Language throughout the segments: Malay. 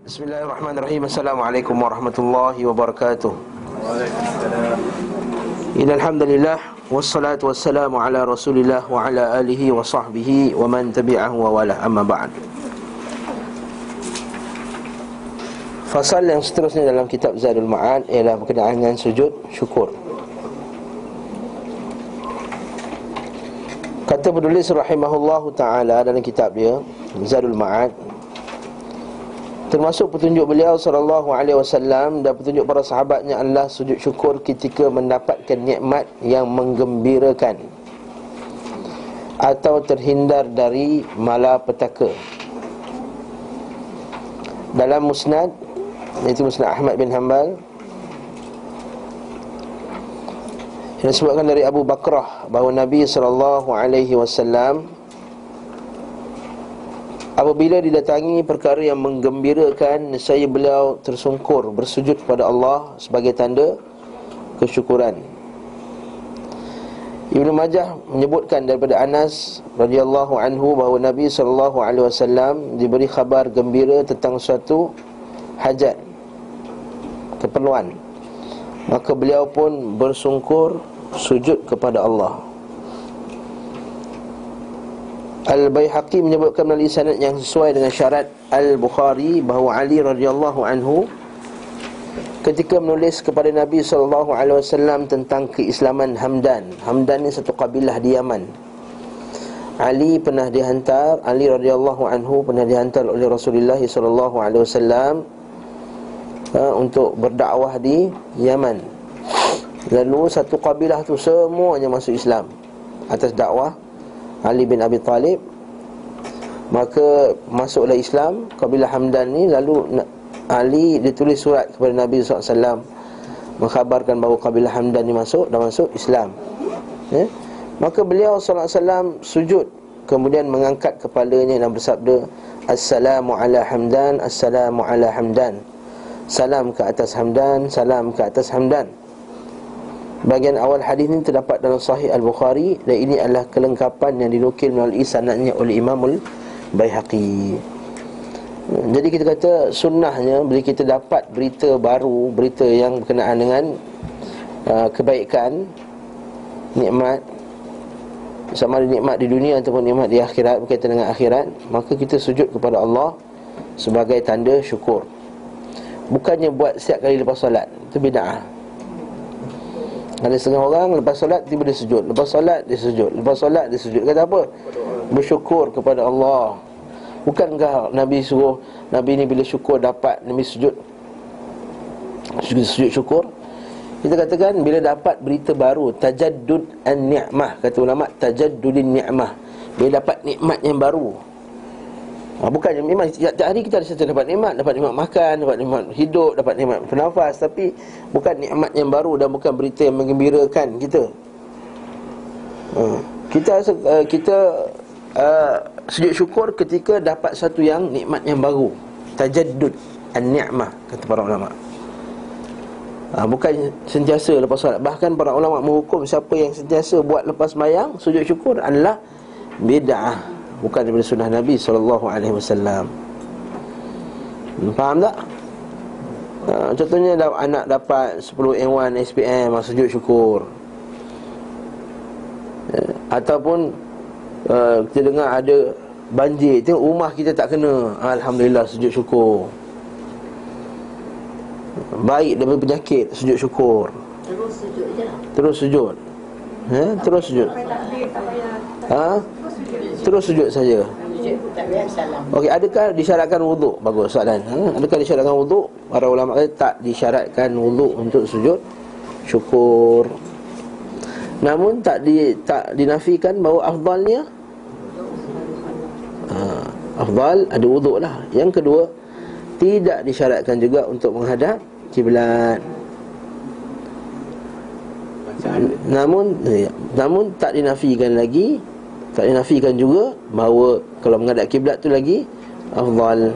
Bismillahirrahmanirrahim. Assalamualaikum warahmatullahi wabarakatuh. Innalhamdulillah Wassalatu wassalamu ala rasulillah Wa ala alihi wa sahbihi Wa man tabi'ahu wa wala. Amma ba'd. Fasal yang seterusnya dalam kitab Zadul Ma'ad Ialah berkenaan dengan sujud syukur. Kata penulis rahimahullahu ta'ala dalam kitab dia Zadul Ma'ad Termasuk petunjuk beliau sallallahu alaihi wasallam dan petunjuk para sahabatnya adalah sujud syukur ketika mendapatkan nikmat yang menggembirakan atau terhindar dari malapetaka. Dalam musnad iaitu musnad Ahmad bin Hanbal yang disebutkan dari Abu Bakrah bahawa Nabi sallallahu alaihi wasallam Apabila didatangi perkara yang menggembirakan Saya beliau tersungkur Bersujud kepada Allah sebagai tanda Kesyukuran. Ibnu Majah menyebutkan daripada Anas radhiyallahu anhu bahawa Nabi sallallahu alaihi wasallam diberi khabar gembira tentang suatu hajat keperluan. Maka beliau pun bersungkur sujud kepada Allah Al-Baihaqi menyebutkan melalui sanad yang sesuai dengan syarat Al-Bukhari bahawa Ali radhiyallahu anhu ketika menulis kepada Nabi sallallahu alaihi wasallam tentang keislaman Hamdan. Hamdan ni satu kabilah di Yaman. Ali pernah dihantar, Ali radhiyallahu anhu pernah dihantar oleh Rasulullah sallallahu alaihi wasallam ha, untuk berdakwah di Yaman. Lalu satu kabilah tu semuanya masuk Islam atas dakwah Ali bin Abi Talib Maka masuklah Islam Kabilah Hamdan ni Lalu Ali ditulis surat kepada Nabi SAW Mengkhabarkan bahawa Kabilah Hamdan ni masuk Dan masuk Islam. Ya? Maka beliau SAW sujud Kemudian mengangkat kepalanya dan bersabda Assalamu ala Hamdan Assalamu ala Hamdan. Salam ke atas Hamdan Salam ke atas Hamdan Bahagian awal hadis ini terdapat dalam Sahih Al-Bukhari dan ini adalah kelengkapan yang dinukil melalui sanadnya oleh Imamul Baihaqi. Jadi kita kata sunnahnya bila kita dapat berita baru, berita yang berkenaan dengan uh, kebaikan, nikmat sama ada nikmat di dunia ataupun nikmat di akhirat berkaitan dengan akhirat, maka kita sujud kepada Allah sebagai tanda syukur. Bukannya buat setiap kali lepas solat. Itu bid'ah. Ada setengah orang lepas solat tiba dia sujud. Lepas solat dia sujud. Lepas solat dia sujud. Kata apa? Bersyukur kepada Allah. Bukankah Nabi suruh Nabi ni bila syukur dapat Nabi sujud? Sujud, sujud syukur? Kita katakan bila dapat berita baru Tajaddud an-ni'mah. Kata ulama' tajaddudin ni'mah. Bila dapat nikmat yang baru Ha, bukan memang tiap hari kita ada satu dapat nikmat, dapat nikmat makan, dapat nikmat hidup, dapat nikmat bernafas tapi bukan nikmat yang baru dan bukan berita yang menggembirakan kita. Ha, kita uh, kita sujud syukur ketika dapat satu yang nikmat yang baru. Tajaddud an-ni'mah kata para ulama. Ha, bukan sentiasa lepas solat. Bahkan para ulama menghukum siapa yang sentiasa buat lepas mayang sujud syukur adalah bid'ah bukan daripada sunnah Nabi sallallahu alaihi wasallam. Faham tak? Ha, contohnya dah anak dapat 10 N1 SPM sujud syukur. Ya, ataupun uh, kita dengar ada banjir, tengok rumah kita tak kena. Alhamdulillah sujud syukur. Baik daripada penyakit sujud syukur. Terus sujud je. Terus sujud. Ha, terus sujud. Ha? Terus sujud saja. Okey, adakah disyaratkan wuduk? Bagus soalan. Ha? Adakah disyaratkan wuduk? Para ulama kata tak disyaratkan wuduk untuk sujud syukur. Namun tak di tak dinafikan bahawa afdalnya ha, afdal ada wuduk lah. Yang kedua, tidak disyaratkan juga untuk menghadap kiblat. Namun eh, namun tak dinafikan lagi tak dinafikan juga bahawa kalau menghadap kiblat tu lagi afdal.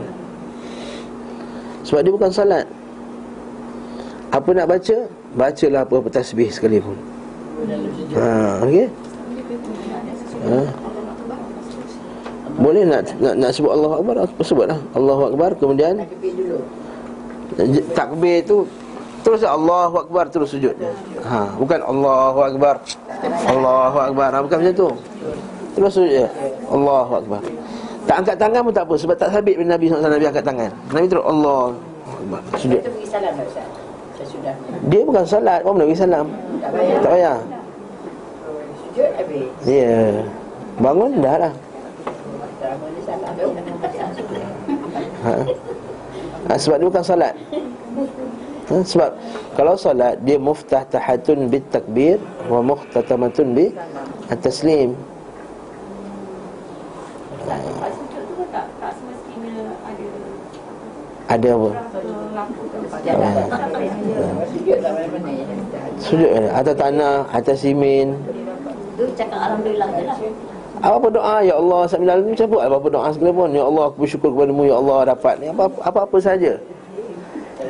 Sebab dia bukan salat. Apa nak baca? Bacalah apa-apa tasbih sekalipun. Ha, okey. Ha. Boleh nak nak, nak sebut Allahu Akbar Sebutlah Allahu Akbar Kemudian Takbir tu Terus Allahu Akbar Terus sujud ha, Bukan Allahu Akbar Allahu Akbar ha, Bukan macam tu Terus sujud je. Allahu Akbar. Tak angkat tangan pun tak apa Sebab tak sabit bila Nabi SAW Nabi angkat tangan. Nabi terus Allah Akbar. Sujud. Dia bukan salat Apa Nabi salam. Tak payah. Sujud habis. Ya. Yeah. Bangun dah lah. Ha. ha. Sebab dia bukan salat. Ha. Sebab Kalau salat Dia muftah tahatun bit takbir Wa muhtatamatun bit At-taslim Ada apa? Sujud Atas tanah Atas simin. Itu cakap Alhamdulillah je lah. Apa doa? Ya Allah sambil ni cabut apa? Doa sekalipun ya Allah aku bersyukur kepadamu ya Allah dapat ni. Apa apa saja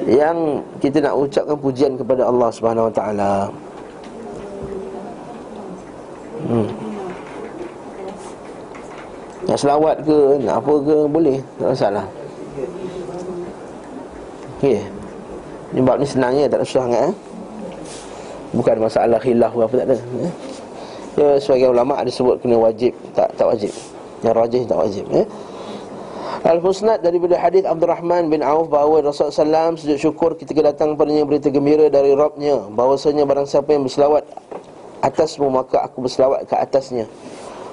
yang kita nak ucapkan pujian kepada Allah Subhanahu Wa Taala. Hmm. Nak selawat ke Nak apa ke Boleh. Tak masalah Okey Ni bab ni senangnya Tak ada susah sangat eh? Bukan masalah khilaf apa tak ada eh? Ya sebagai ulama ada sebut kena wajib tak tak wajib. Yang rajih tak wajib ya. Al-Husnad daripada hadis Abdul Rahman bin Auf bahawa Rasulullah SAW sujud syukur ketika datang padanya berita gembira dari Rabbnya bahawasanya barang siapa yang berselawat atasmu maka aku berselawat ke atasnya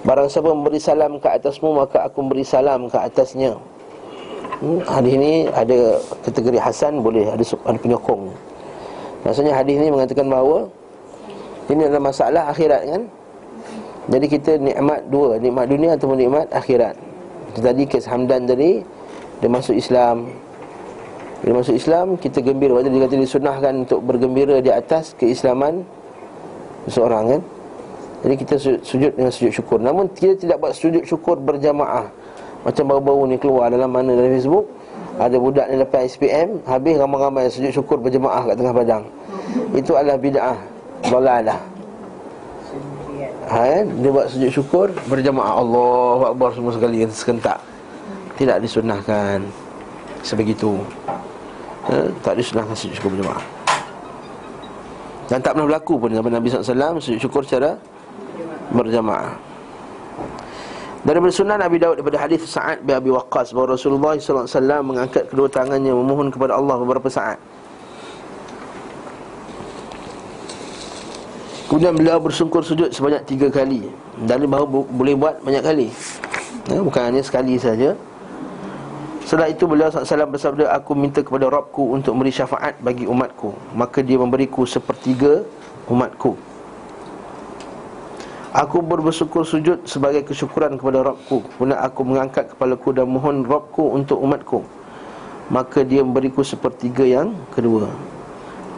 barang siapa memberi salam ke atasmu maka aku memberi salam ke atasnya hmm, hadis ini ada kategori hasan boleh ada ada penyokong. Maksudnya hadis ini mengatakan bahawa ini adalah masalah akhirat kan? Jadi kita nikmat dua Nikmat dunia ataupun nikmat akhirat. Tadi kes Hamdan tadi Dia masuk Islam. Dia masuk Islam Kita gembira. Waktu dia kata disunahkan Untuk bergembira di atas Keislaman Seorang kan? Jadi kita sujud dengan sujud syukur. Namun kita tidak buat sujud syukur berjamaah Macam baru-baru ni keluar Dalam mana dalam Facebook. Ada budak ni lepas SPM Habis ramai-ramai sujud syukur berjamaah Kat tengah padang. Itu adalah bid'ah. Balalah ha, eh? Dia buat sujud syukur Berjamaah Allah Akbar semua sekali Sekentak. Tidak disunahkan Sebegitu. Ha? Tak disunahkan sujud syukur berjamaah Dan tak pernah berlaku pun Nabi SAW Sujud syukur secara Berjamaah dari bersunnah Nabi Daud daripada hadis Sa'ad bin Abi Waqqas bahawa Rasulullah SAW mengangkat kedua tangannya memohon kepada Allah beberapa saat. Kemudian beliau bersungkur sujud sebanyak tiga kali Dan bahawa boleh buat banyak kali ya, Bukan hanya sekali saja. Setelah itu beliau SAW bersabda Aku minta kepada Rabku untuk memberi syafaat bagi umatku Maka dia memberiku sepertiga umatku Aku bersyukur sujud sebagai kesyukuran kepada Rabku Kemudian aku mengangkat kepalaku dan mohon Rabku untuk umatku. Maka dia memberiku sepertiga yang kedua.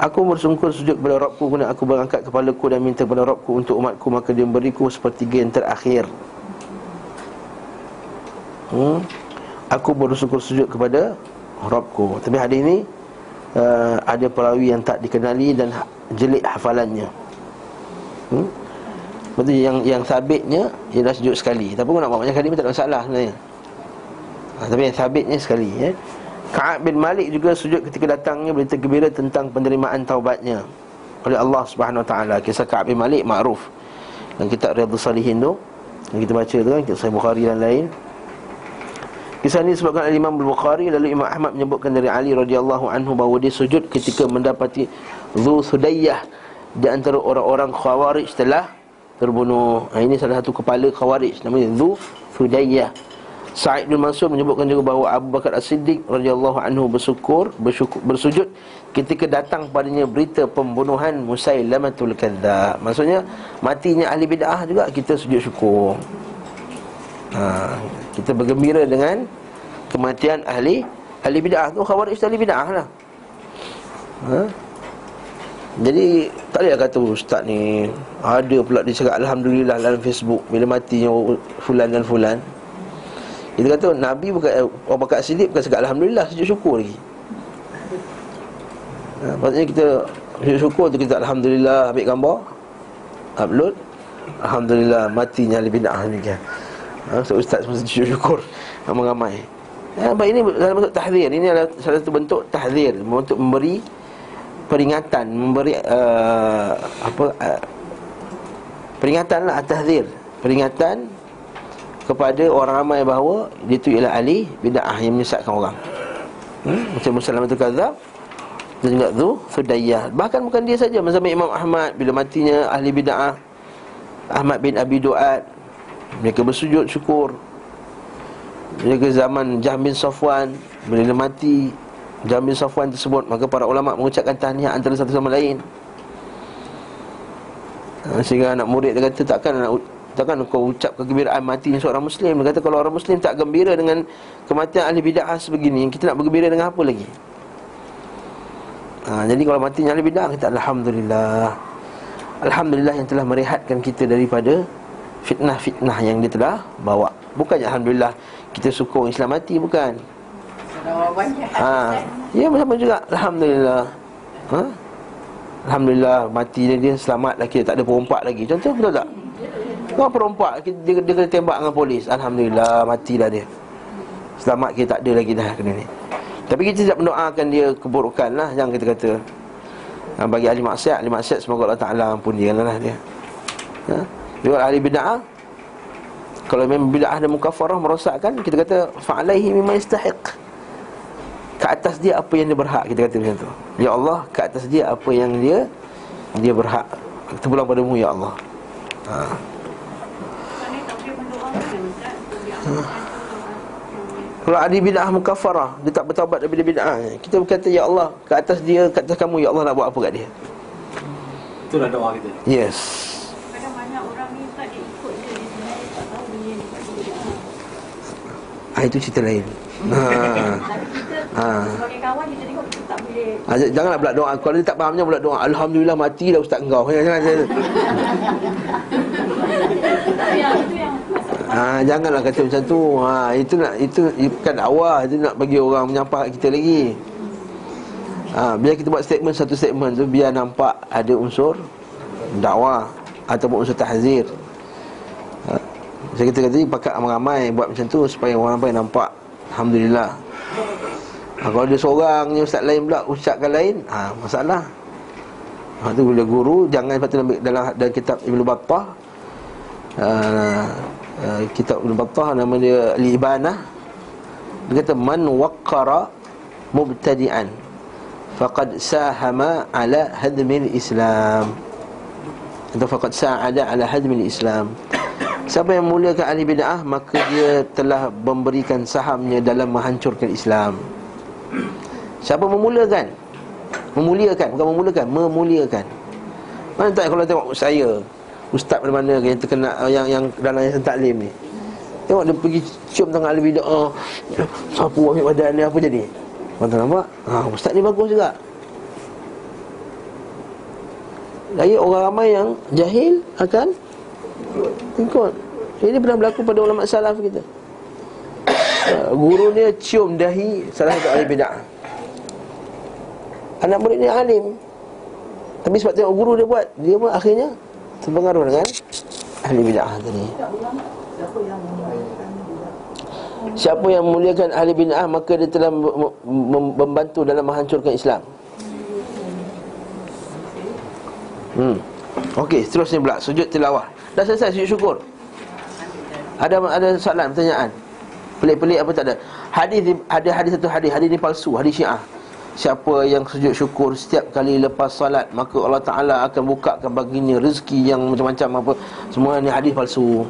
Aku bersungkur sujud kepada Rabbku. Kemudian aku berangkat kepalaku dan minta kepada Rabbku Untuk umatku. Maka dia memberiku sepertiga yang terakhir. Hmm? Aku bersungkur sujud kepada Rabbku. Tapi hari ini uh, Ada perawi yang tak dikenali Dan jelik hafalannya. Hmm? Betul yang yang sabitnya Ialah sujud sekali Tapi nak buat banyak kali pun tak ada masalah sebenarnya ha, Tapi yang sabitnya sekali ya. Ka'ab bin Malik juga sujud ketika datangnya berita gembira tentang penerimaan taubatnya oleh Allah Subhanahu Wa Taala. Kisah Ka'ab bin Malik makruf. Dan kita Riyadhus Salihin tu yang kita baca tu kan kisah Bukhari dan lain. Kisah ini disebutkan oleh Imam Bukhari lalu Imam Ahmad menyebutkan dari Ali radhiyallahu anhu bahawa dia sujud ketika mendapati Dhu Sudayyah di antara orang-orang Khawarij telah terbunuh. Ha, ini salah satu kepala Khawarij namanya Dhu Sudayyah. Sa'id bin Mansur menyebutkan juga bahawa Abu Bakar As-Siddiq radhiyallahu anhu bersyukur, bersyukur bersujud ketika datang padanya berita pembunuhan Musailamatul Kadzdzab. Maksudnya matinya ahli bid'ah juga kita sujud syukur. Ha, kita bergembira dengan kematian ahli ahli bid'ah tu khawarij ahli bid'ah lah. Ha? Jadi tak boleh kata ustaz ni ada pula dia cakap alhamdulillah dalam Facebook bila matinya fulan dan fulan. Kita kata Nabi bukan eh, Orang bakal silip bukan cakap Alhamdulillah sujud syukur lagi. Ha, Maksudnya kita Sujud syukur tu kita Alhamdulillah ambil gambar Upload Alhamdulillah matinya Ali bin Ahmad kan. ha, so, Ustaz semua sujud syukur Ramai-ramai. Baik ini dalam bentuk tahzir. Ini adalah salah satu bentuk tahzir Untuk memberi peringatan Memberi uh, Apa uh, Peringatan lah tahzir Peringatan Kepada orang ramai bahawa Dia tu ialah ahli bida'ah yang menyesatkan orang. Hmm? Macam Muslim itu kata Dan juga tu Fudayyah Bahkan bukan dia saja Masa Imam Ahmad Bila matinya ahli bida'ah Ahmad bin Abi Du'ad Mereka bersujud syukur. Mereka zaman Jahm bin Safwan Bila dia mati Jahm bin Safwan tersebut Maka para ulama mengucapkan tahniah antara satu sama lain ha, Sehingga anak murid dia kata takkan nak Takkan kau ucap kegembiraan mati seorang Muslim Dia kata kalau orang Muslim tak gembira dengan Kematian ahli bid'ah sebegini Kita nak bergembira dengan apa lagi ha, Jadi kalau matinya ahli bid'ah Kita Alhamdulillah Alhamdulillah yang telah merehatkan kita daripada fitnah-fitnah yang dia telah bawa. Bukannya alhamdulillah kita sokong Islam mati bukan. Ha. Ya bersama juga alhamdulillah. Ha? Alhamdulillah mati dia, dia selamat lagi tak ada perompak lagi. Contoh betul tak? Kau perompak dia, dia, dia kena tembak dengan polis. Alhamdulillah matilah dia. Selamat kita tak ada lagi dah kena ni. Tapi kita tidak mendoakan dia keburukan lah Yang kita kata ha, Bagi ahli maksiat Ahli maksiat semoga Allah Ta'ala ampun dia lah dia ha? Juga ahli bid'ah Kalau memang bid'ah dan mukafarah merosakkan Kita kata Fa'alaihi mimma istahiq Ke atas dia apa yang dia berhak Kita kata macam tu. Ya Allah Ke atas dia apa yang dia Dia berhak. Kita pulang padamu Ya Allah. Ha. Kalau ada bid'ah mukafarah Dia tak bertawabat daripada bid'ah Kita berkata Ya Allah Ke atas dia Ke atas kamu Ya Allah nak buat apa kat dia? Itulah doa kita. Yes. Itu cerita lain. Ha. Ha. Sebagai kawan kita tengok kita tak boleh. Ha, janganlah pula doa. Kalau dia tak fahamnya pula doa. Alhamdulillah mati dah ustaz engkau. Jangan jangan. Ha, janganlah kata macam tu. Ha, itu nak itu bukan dakwah, itu nak bagi orang menyapa kita lagi. Ha, biar kita buat statement satu statement tu biar nampak ada unsur dakwah ataupun unsur tahzir. Saya kata tadi pakat ramai-ramai buat macam tu supaya orang ramai nampak alhamdulillah. Ha, kalau dia seorang ni ustaz lain pula ucapkan lain, ha masalah. Ha tu bila guru jangan patut dalam dalam, dalam kitab Ibnu Battah uh, uh, kitab Ibnu Battah nama dia Al-Ibanah. Dia kata man waqqara mubtadi'an faqad sahama ala hadmil Islam. Atau faqad sa'ada ala hadmil Islam. Siapa yang muliakan ahli bid'ah Maka dia telah memberikan sahamnya Dalam menghancurkan Islam. Siapa memulakan Memuliakan, bukan memulakan Memuliakan. Mana tak kalau tengok saya Ustaz mana-mana yang terkena Yang yang dalam yang taklim ni? Tengok dia pergi cium tangan ahli bid'ah Sapu ambil badan ni? Apa jadi? Mana nampak? Ha, Ustaz ni bagus juga. Lagi orang ramai yang jahil akan Ikut. Ini pernah berlaku pada ulama salaf kita. Uh, Guru dia cium dahi Salah satu ahli bid'ah. Anak murid ni alim. Tapi sebab tengok guru dia buat Dia pun akhirnya Terpengaruh dengan Ahli bid'ah tadi. Siapa yang memuliakan ahli bid'ah Maka dia telah membantu dalam menghancurkan Islam. Hmm. Okey, seterusnya pula. Sujud tilawah. Dah selesai sujud syukur. Ada ada soalan, pertanyaan. Pelik-pelik apa tak ada. Hadis ada hadis satu hadis, hadis ni palsu, hadis Syiah. Siapa yang sujud syukur setiap kali lepas solat Maka Allah Ta'ala akan bukakan baginya rezeki yang macam-macam apa Semua ni hadis palsu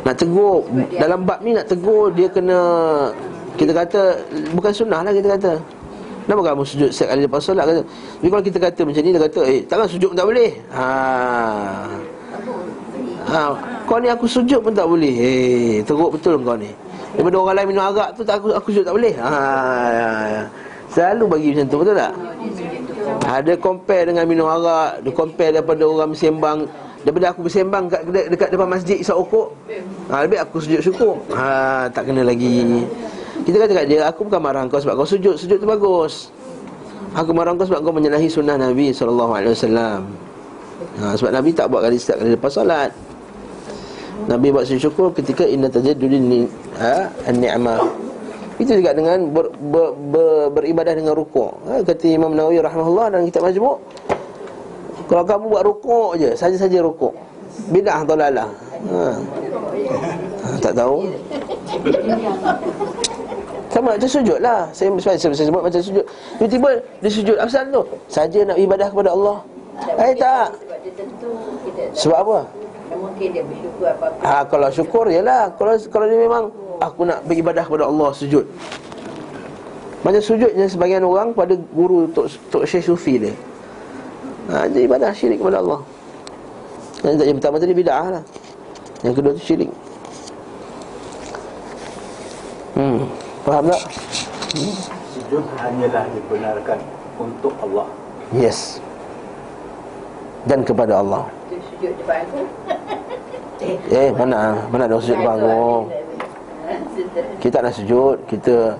Nak tegur Dalam bab ni nak tegur Dia kena Kita kata Bukan sunnah lah kita kata Kenapa kamu sujud setiap kali lepas solat kata? Tapi kalau kita kata macam ni dia kata, "Eh, takkan sujud pun tak boleh." Ha. Ha, kau ni aku sujud pun tak boleh. Eh, teruk betul kau ni. Daripada orang lain minum arak tu tak aku aku sujud tak boleh. Ha. Ya, ya. Selalu bagi macam tu betul tak? Ada compare dengan minum arak, dia compare daripada orang bersembang daripada aku bersembang kat dekat depan masjid isap okok. Ha, lebih aku sujud syukur. Ha, tak kena lagi. Kita kata kat dia Aku bukan marah kau sebab kau sujud Sujud tu bagus Aku marah kau sebab kau menyalahi sunnah Nabi SAW ha, Sebab Nabi tak buat kali setiap kali lepas solat Nabi buat sujud syukur ketika inna tajaddudin ni ha, an-ni'mah. Itu juga dengan ber, ber, ber, beribadah dengan rukuk. Ha, kata Imam Nawawi rahimahullah dalam kitab Majmu' kalau kamu buat rukuk je, saja-saja rukuk. Bidah dalalah. Ha. Tak tahu. Sama macam sujud lah Saya, saya, saya, sebut macam sujud Tiba-tiba dia sujud Apa tu? Saja nak ibadah kepada Allah Eh tak Sebab apa? Mungkin dia bersyukur apa-apa Ha, kalau syukur ialah kalau kalau dia memang aku nak beribadah kepada Allah sujud. Macam sujudnya sebagian orang pada guru Tok Tok Syekh Sufi dia. Ha, dia ibadah syirik kepada Allah. Yang, yang pertama tadi bid'ah lah. Yang kedua tu syirik. Hmm, faham tak? Sujud hanyalah dibenarkan untuk Allah. Yes. Dan kepada Allah. Sujud depan aku Eh, mana mana ada sujud depan aku? Kita nak sujud, kita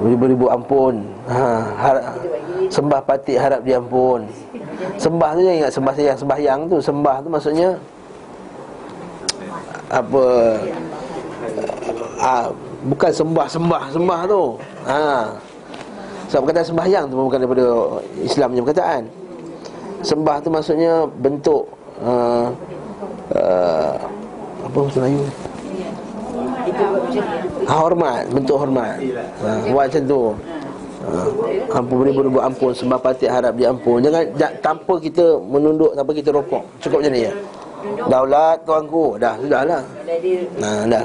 beribu-ribu ampun. Ha, har- sembah patik harap diampun. Sembah tu jangan ingat sembah sayang sembahyang tu. Sembah tu maksudnya apa ah, bukan sembah sembah tu. Ha. Sebab perkataan sembahyang tu bukan daripada Islam punya perkataan. Sembah tu maksudnya bentuk uh, uh, apa bahasa Melayu? Ha, hormat, bentuk hormat. Ha, buat macam tu. Ha, ampun beribu-ribu ampun sembah patik harap diampun. Jangan ja, tanpa kita menunduk, tanpa kita rokok. Cukup macam ni ya. Daulat tuanku. Dah, sudahlah. Dia Ha, dah.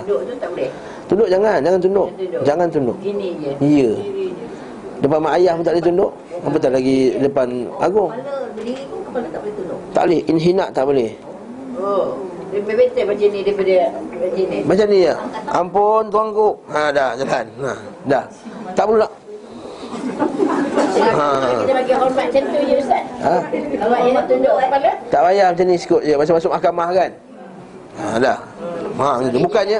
Tak Tunduk jangan, jangan tunduk. Jangan tunduk. Gini je Ya. Depan mak ayah pun tak boleh tunduk. Apatah lagi depan agung. Kepala berdiri pun kepala tak boleh tunduk Tak boleh, inhina tak boleh. Oh Dia better macam ni daripada macam ni Macam ni ya. Ampun tuanku. Ha dah jalan. Ha dah. Tak perlu nak. Ha. Kita bagi hormat macam tu je Ustaz Ha? Awak yang tunduk kepala Tak payah macam ni sikut je Macam masuk mahkamah kan Ha dah Ha macam tu Bukannya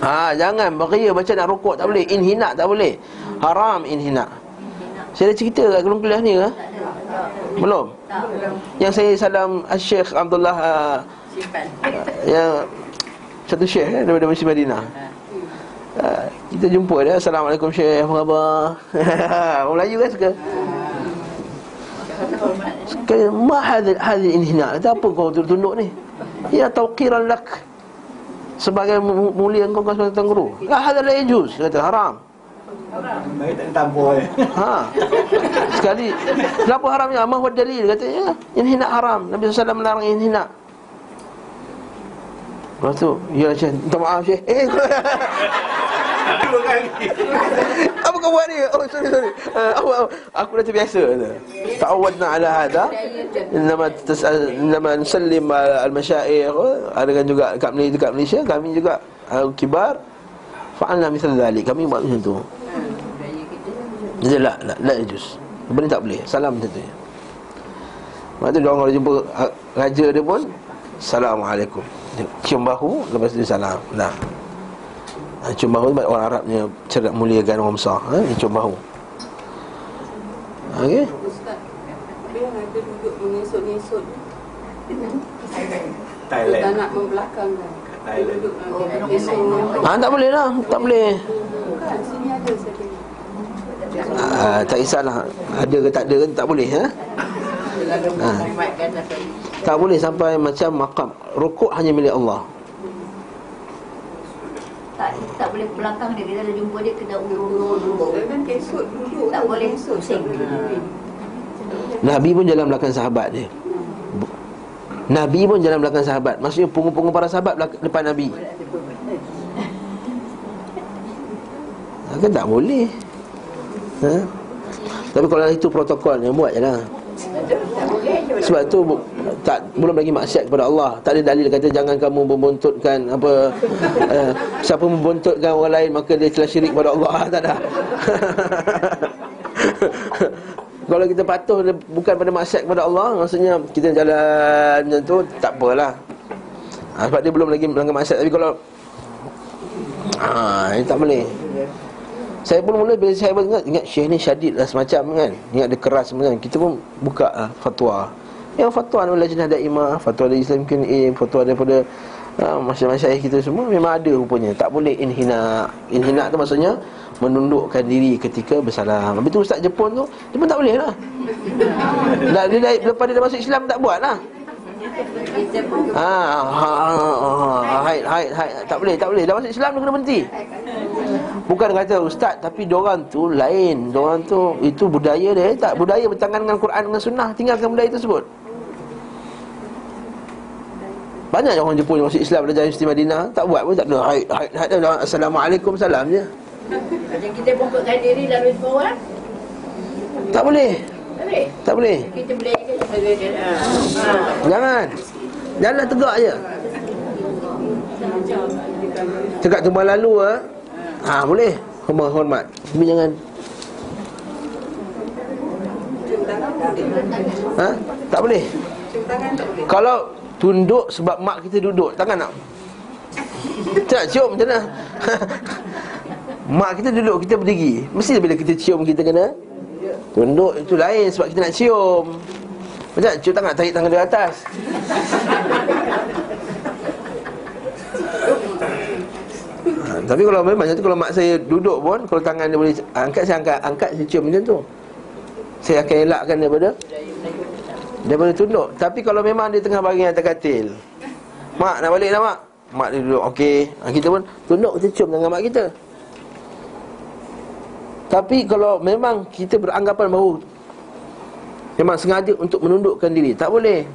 Ha jangan Beria macam nak rukuk tak boleh Inhina tak boleh Haram inhina Saya dah cerita kat kelung kuliah ni ke? Belum? Yang saya salam Syekh Abdullah uh, Simpan Yang Satu syekh eh, daripada Masjid Madinah uh, Kita jumpa dia Assalamualaikum Syekh Apa khabar? Orang Melayu kan suka Kata, ma hadil inhina. Kata apa kau tunduk ni? Ya tauqiran lak. Sebagai mu- mulia kau kau sebagai tuan guru. La hadal la yajuz. Kata haram. Baik tak tampur eh. Ha. Sekali kenapa haramnya? Ma huwa dalil kata ya. Inhina haram. Nabi SAW melarang inhina. Lepas tu, ya Syekh, minta maaf Syekh. Eh, Dua kali. apa kau buat ni? Oh, sorry, sorry. Uh, aku, aku dah terbiasa. Ta'awadna ala hada. Innama tas'al innama nusallim al-masyaikh ada kan juga kat Malaysia dekat Malaysia kami juga uh, kibar fa'alna misal dhalik kami buat macam tu jadi la la la juz boleh tak boleh salam macam tu Lepas tu dia orang kalau jumpa uh, raja dia pun Assalamualaikum Cium bahu Lepas tu dia salam Dah Ha, Cium bahu orang Arabnya Cerak muliakan orang besar ha? Dia cium bahu Okey Ustaz, ada yang ada duduk mengesot-ngesot Tak Thailand. nak membelakangkan Thailand. Esok Ah tak boleh lah, tak boleh. Bukan, sini ada saya Ah, tak kisahlah ada ke tak ada kan tak boleh ha? Ha. Tak boleh sampai macam makam rukuk hanya milik Allah. Tak, tak boleh belakang dia. Kita dah jumpa dia kena urut-urut dulu. Jangan kesot duduk Tak boleh pusing. Nabi pun jalan belakang sahabat dia. Nabi pun jalan belakang sahabat. Maksudnya punggung-punggung para sahabat belak- depan Nabi. Ha, kan tak boleh. Ha? Tapi kalau itu protokolnya buat je lah. Sebab tu tak belum lagi maksiat kepada Allah. Tak ada dalil kata jangan kamu membuntutkan apa uh, siapa membuntutkan orang lain maka dia telah syirik kepada Allah. tak ada. Kalau kita patuh bukan pada maksiat kepada Allah Maksudnya kita jalan macam tu Tak apalah ha, Sebab dia belum lagi melanggar maksiat Tapi kalau ha, Ini tak boleh Saya pun mula bila saya ingat Ingat syekh ni syadid lah semacam kan Ingat dia keras semacam Kita pun buka lah fatwa Yang fatwa ni lajnah daimah Fatwa dari Islam Q&A Fatwa daripada uh, Masyarakat kita semua Memang ada rupanya. Tak boleh inhina. Inhina tu maksudnya Menundukkan diri ketika bersalam Habis tu Ustaz Jepun tu Dia pun tak boleh lah. Lepas dia dah masuk Islam tak buat lah Ha, ha, ha, ha, haid, haid, haid. Tak boleh, tak boleh. Dah masuk Islam dia kena berhenti. Bukan kata ustaz tapi diorang tu lain. Diorang tu itu budaya dia. Tak budaya bertangan dengan Quran dengan sunnah. Tinggalkan budaya tersebut. Banyak orang Jepun yang masuk Islam belajar Universiti Madinah Tak buat pun tak ada Haid, haid, haid Assalamualaikum, salam je Macam kita pokokkan diri lalu seorang Tak boleh boleh? Tak boleh. Kita boleh sebagai dia ha. Jangan. Jalan tegak je. Cakap tumbal lalu ha? ha boleh. Hormat hormat. Tapi jangan. Ha? Tak boleh. Kalau tunduk sebab mak kita duduk Tangan nak? Tak cium macam mana? Mak kita duduk kita berdiri Mesti bila kita cium kita kena Tunduk itu lain sebab kita nak cium. Macam cium tangan tarik tangan di atas. Ha, Tapi kalau memang macam tu Kalau mak saya duduk pun Kalau tangan dia boleh angkat Saya angkat Angkat saya cium macam tu. Saya akan elakkan daripada Daripada tunduk. Tapi kalau memang dia tengah baring atas katil Mak nak balik dah mak. Mak dia duduk Okey. Ha, Kita pun tunduk Kita cium dengan mak kita Tapi kalau memang Kita beranggapan bahawa Memang sengaja untuk menundukkan diri Tak boleh.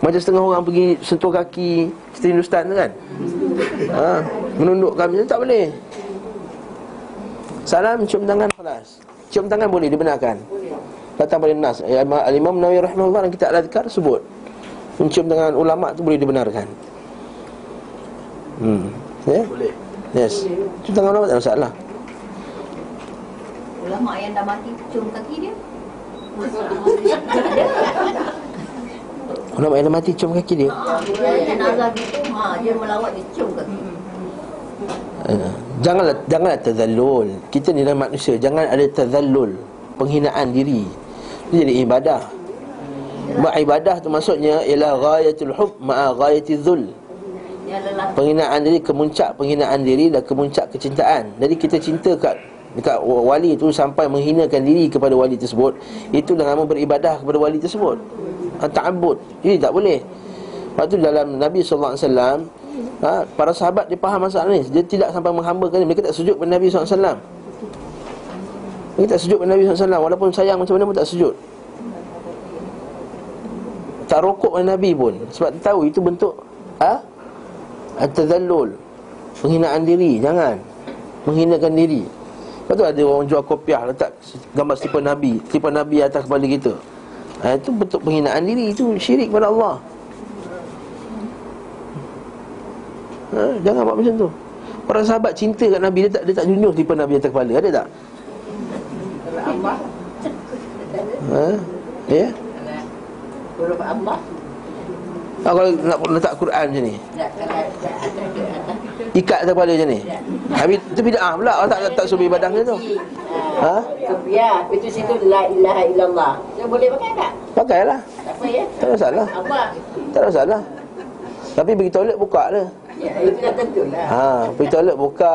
Macam setengah orang pergi Sentuh kaki Cerita Hindustan tu kan? Ha, Menundukkan diri Tak boleh. Salam cium tangan kelas Cium tangan boleh dibenarkan. Datang pada Nas Ya, Al-Imam Nawawi rahimahullah kitab Al-Adhkar sebut. Mencium dengan ulama tu boleh dibenarkan. Hmm. Ya? Boleh. Yes. Cium tangan ulama tak ada Ulama yang dah mati cium kaki dia. Ulama yang dah mati cium kaki dia? Dia nazar gitu, ha, dia melawat dia cium kaki. uh, Janganlah Janganlah tazallul. Kita ni dalam manusia Jangan ada tazallul Penghinaan diri. Itu jadi ibadah. Buat ibadah tu maksudnya Ialah ghayatul hub ma'a ghayatil dhul. Dia lelah Penghinaan diri kemuncak penghinaan diri dan kemuncak kecintaan. Jadi kita cinta kat dekat wali tu sampai menghinakan diri kepada wali tersebut. Itu dengan nama beribadah kepada wali tersebut. Ta'abbud. Ini tak boleh. Lepas tu dalam Nabi wasallam ha, para sahabat dia faham masalah ni. Dia tidak sampai menghambakan mereka tak sujud kepada Nabi wasallam. Mereka tak sujud kepada Nabi wasallam walaupun sayang macam mana pun tak sujud. Tak rokok dengan Nabi pun Sebab dia tahu itu bentuk ha? At-tazallul Penghinaan diri, jangan Menghinakan diri Lepas tu ada orang jual kopiah Letak gambar stipen Nabi Stipen Nabi atas kepala kita ha, Itu bentuk penghinaan diri Itu syirik kepada Allah ha, Jangan buat macam tu Para sahabat cinta kat Nabi Dia tak, dia tak junjung stipen Nabi atas kepala Ada tak? Ha? Ya? Allah Ha, kalau nak letak Quran macam ni Ikat atas kepala macam ni Habis tu bida'ah pula Orang tak, tak suruh ibadah macam tu Ha? Ya, itu situ la ilaha illallah. Dia boleh pakai tak? Pakailah Tak apa ya. Tak ada masalah Allah. Tak ada masalah Tapi pergi toilet buka dia Ya, itu dah lah. Ha, pergi toilet buka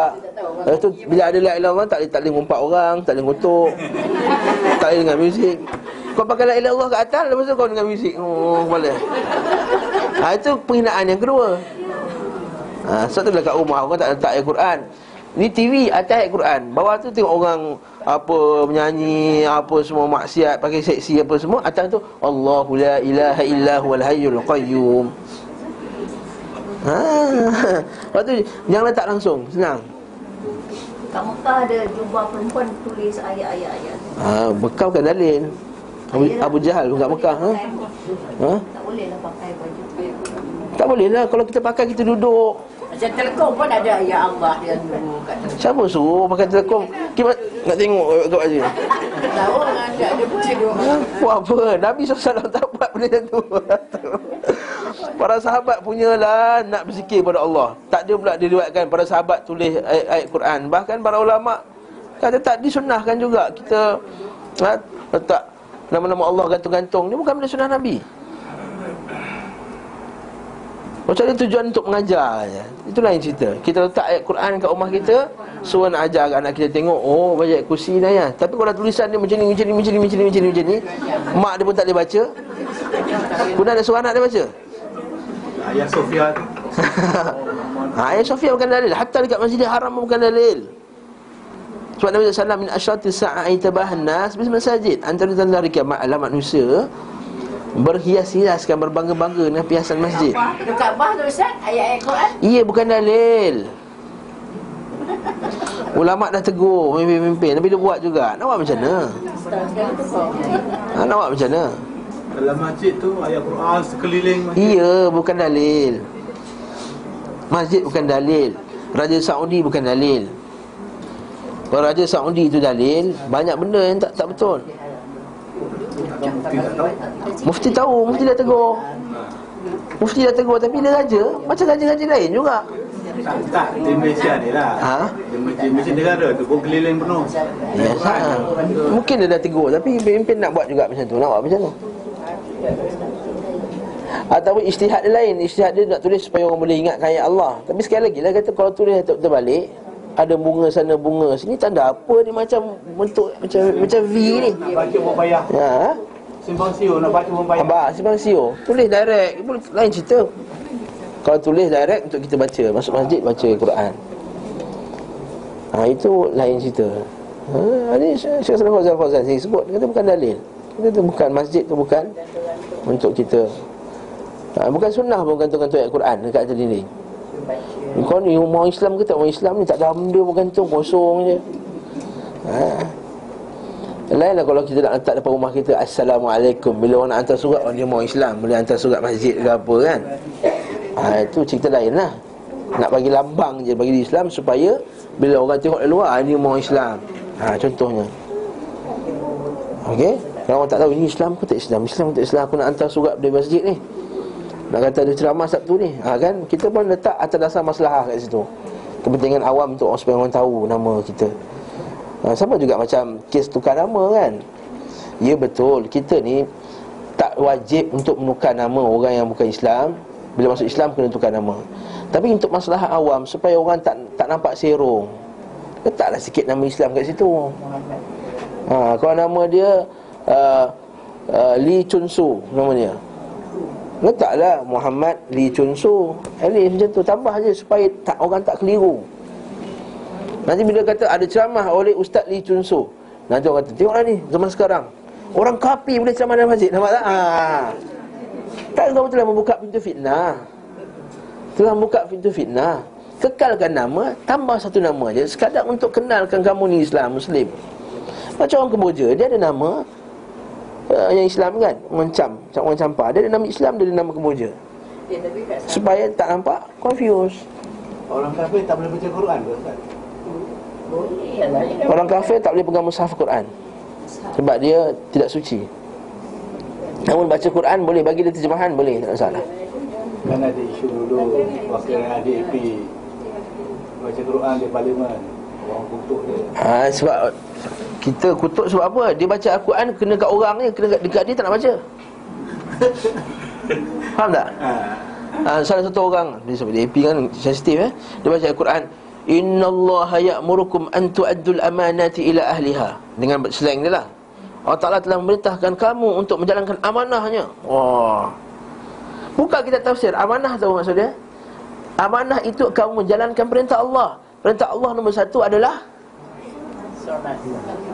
Lepas tu bila ada la ilaha illallah tak boleh tak boleh ngumpat orang, tak boleh ngutuk. tak boleh dengar muzik. Kau pakai la ilaha illallah kat atas lepas tu kau dengar muzik. Oh, boleh. Ha, itu penghinaan yang kedua. Ha, sebab tu dekat rumah orang tak letak ayat Quran. Ni TV atas ayat Quran. Bawah tu tengok orang apa menyanyi, apa semua maksiat, pakai seksi apa semua. Atas tu Allahu la ilaha illa huwal hayyul qayyum. Ha. Lepas tu jangan letak langsung, senang. Kat Mekah ada jubah perempuan tulis ayat-ayat-ayat. Ha, Mekah bukan dalil. Abu, Abu Jahal pun kat Mekah, ha? ha? Tak boleh lah pakai baju Tak boleh lah kalau kita pakai kita duduk. Macam telekom pun ada ya Allah yang dulu kat telekom. Siapa suruh pakai telekom? Kita nak tengok kat baju. Tahu orang ada pun buat apa? Nabi SAW tak buat benda macam tu. Para sahabat punyalah nak berzikir pada Allah. Tak ada pula diriwayatkan para sahabat tulis ayat-ayat Quran. Bahkan para ulama Kata tak disunahkan juga kita ha, letak nama-nama Allah gantung-gantung. Ni bukan benda sunnah Nabi. Macam ada tujuan untuk mengajar je. Itulah yang cerita. Kita letak ayat Quran kat rumah kita, suruh nak ajar anak kita tengok, oh baca ayat kursi dah ya. Tapi kalau tulisan dia macam ni, macam ni, macam ni, macam ni, macam ni, macam ni, mak dia pun tak boleh baca. Kemudian ada suruh anak dia baca. Ayah Sofia tu. ha, ayat Sofia bukan dalil. Hatta dekat Masjidil Haram bukan dalil. Sebab Nabi SAW min asyrati sa'a itabahan nas bis masajid. Antara tanda hari kiamat adalah manusia berhias-hiaskan berbangga-bangga dengan perhiasan masjid. Dekat Kaabah tu Ustaz, ayat-ayat Quran. Ia bukan dalil. Ulama dah tegur pemimpin-pemimpin Nabi dia buat juga Nak buat macam mana? Ha, nak buat macam mana? Dalam masjid tu ayat Quran sekeliling masjid. Iya bukan dalil Masjid bukan dalil Raja Saudi bukan dalil Kalau Raja Saudi itu dalil Banyak benda yang tak tak betul Mufti tahu. Mufti dah tegur Mufti dah tegur tapi dia raja Macam raja-raja lain juga Tak, tak, di Malaysia ni lah. Ha? Di masjid negara tu pun keliling penuh. Ya, ha. Mungkin dia dah tegur Tapi pemimpin nak buat juga macam tu Nak buat macam tu Ataupun istihad dia lain Istihad dia nak tulis supaya orang boleh ingatkan ayat Allah Tapi sekali lagi lah kata Kalau tulis terbalik Ada bunga sana bunga sini Tanda apa ni macam Bentuk macam macam V ni. Nak baca pun payah. Ya. Simpang siu nak baca payah. Abah simpang sio Tulis direct pun lain cerita. Kalau tulis direct untuk kita baca. Masuk masjid baca Quran. Ha itu lain cerita. Ha ni Syekh Salih Fauzan Fauzan saya sebut. Dia kata bukan dalil. Dia kata bukan masjid tu bukan Untuk kita. Ha, Bukan sunnah pun gantung-gantung ayat Quran Dekat dinding Kau ni orang Islam ke tak orang Islam ni? Tak ada benda pun gantung kosong je. Ha. Lain lah kalau kita nak letak depan rumah kita Assalamualaikum. Bila orang nak hantar surat Orang dia mau Islam. Boleh hantar surat masjid ke apa kan? Ha, Itu cerita lain lah. Nak bagi lambang je Bagi Islam supaya Bila orang tengok dari luar Ini mau Islam. Ha, Contohnya. Okey? Kalau orang tak tahu Ini Islam ke tak Islam? Islam ke tak Islam? Aku nak hantar surat dari masjid ni Nak kata ada ceramah Sabtu ni ha, kan? Kita pun letak atas dasar masalah kat situ. Kepentingan awam untuk orang supaya orang tahu nama kita. Ha, Sama juga macam kes tukar nama kan? Ya betul. Kita ni tak wajib untuk menukar nama orang yang bukan Islam. Bila masuk Islam kena tukar nama. Tapi untuk masalah awam Supaya orang tak tak nampak serong Letaklah sikit nama Islam kat situ. Ha, Kalau nama dia uh, uh, Lee Chun Su Nama dia Letaklah Muhammad Lee Chun Su. Alif macam tu Tambah je supaya tak, orang tak keliru. Nanti bila kata ada ceramah oleh Ustaz Lee Chun Su Nanti orang kata Tengoklah ni zaman sekarang. Orang kapi boleh ceramah dalam masjid Nampak tak? Ha. Tak kamu telah membuka pintu fitnah. Telah membuka pintu fitnah. Kekalkan nama Tambah satu nama je Sekadar untuk kenalkan kamu ni Islam Muslim. Macam orang Kemboja Dia ada nama uh, Yang Islam kan Orang Cam Macam orang Campar. Dia ada nama Islam Dia ada nama Kemboja. Supaya tak nampak Confused. Orang kafir tak boleh baca Quran ke Ustaz? Orang kafir tak boleh pegang mushaf Quran. Sebab dia tidak suci. Namun baca Quran boleh Bagi dia terjemahan boleh Tak masalah. Kan ada isu dulu Wakil ADAP Baca Quran di parlimen ha, Sebab Kita kutuk sebab apa? Dia baca Al-Quran Kena kat orang ni Kena kat, dekat dia tak nak baca. Faham tak? ha. Salah satu orang Dia sebab dia kan Sensitif eh? Dia baca Al-Quran Inna Allah ya'murukum an tu'addul amanati ila ahliha. Dengan slang dia lah. Allah Ta'ala telah memerintahkan kamu untuk menjalankan amanahnya. Wah. Bukan kita tafsir Amanah tahu maksud dia? Amanah itu kamu menjalankan perintah Allah Perintah Allah nombor satu adalah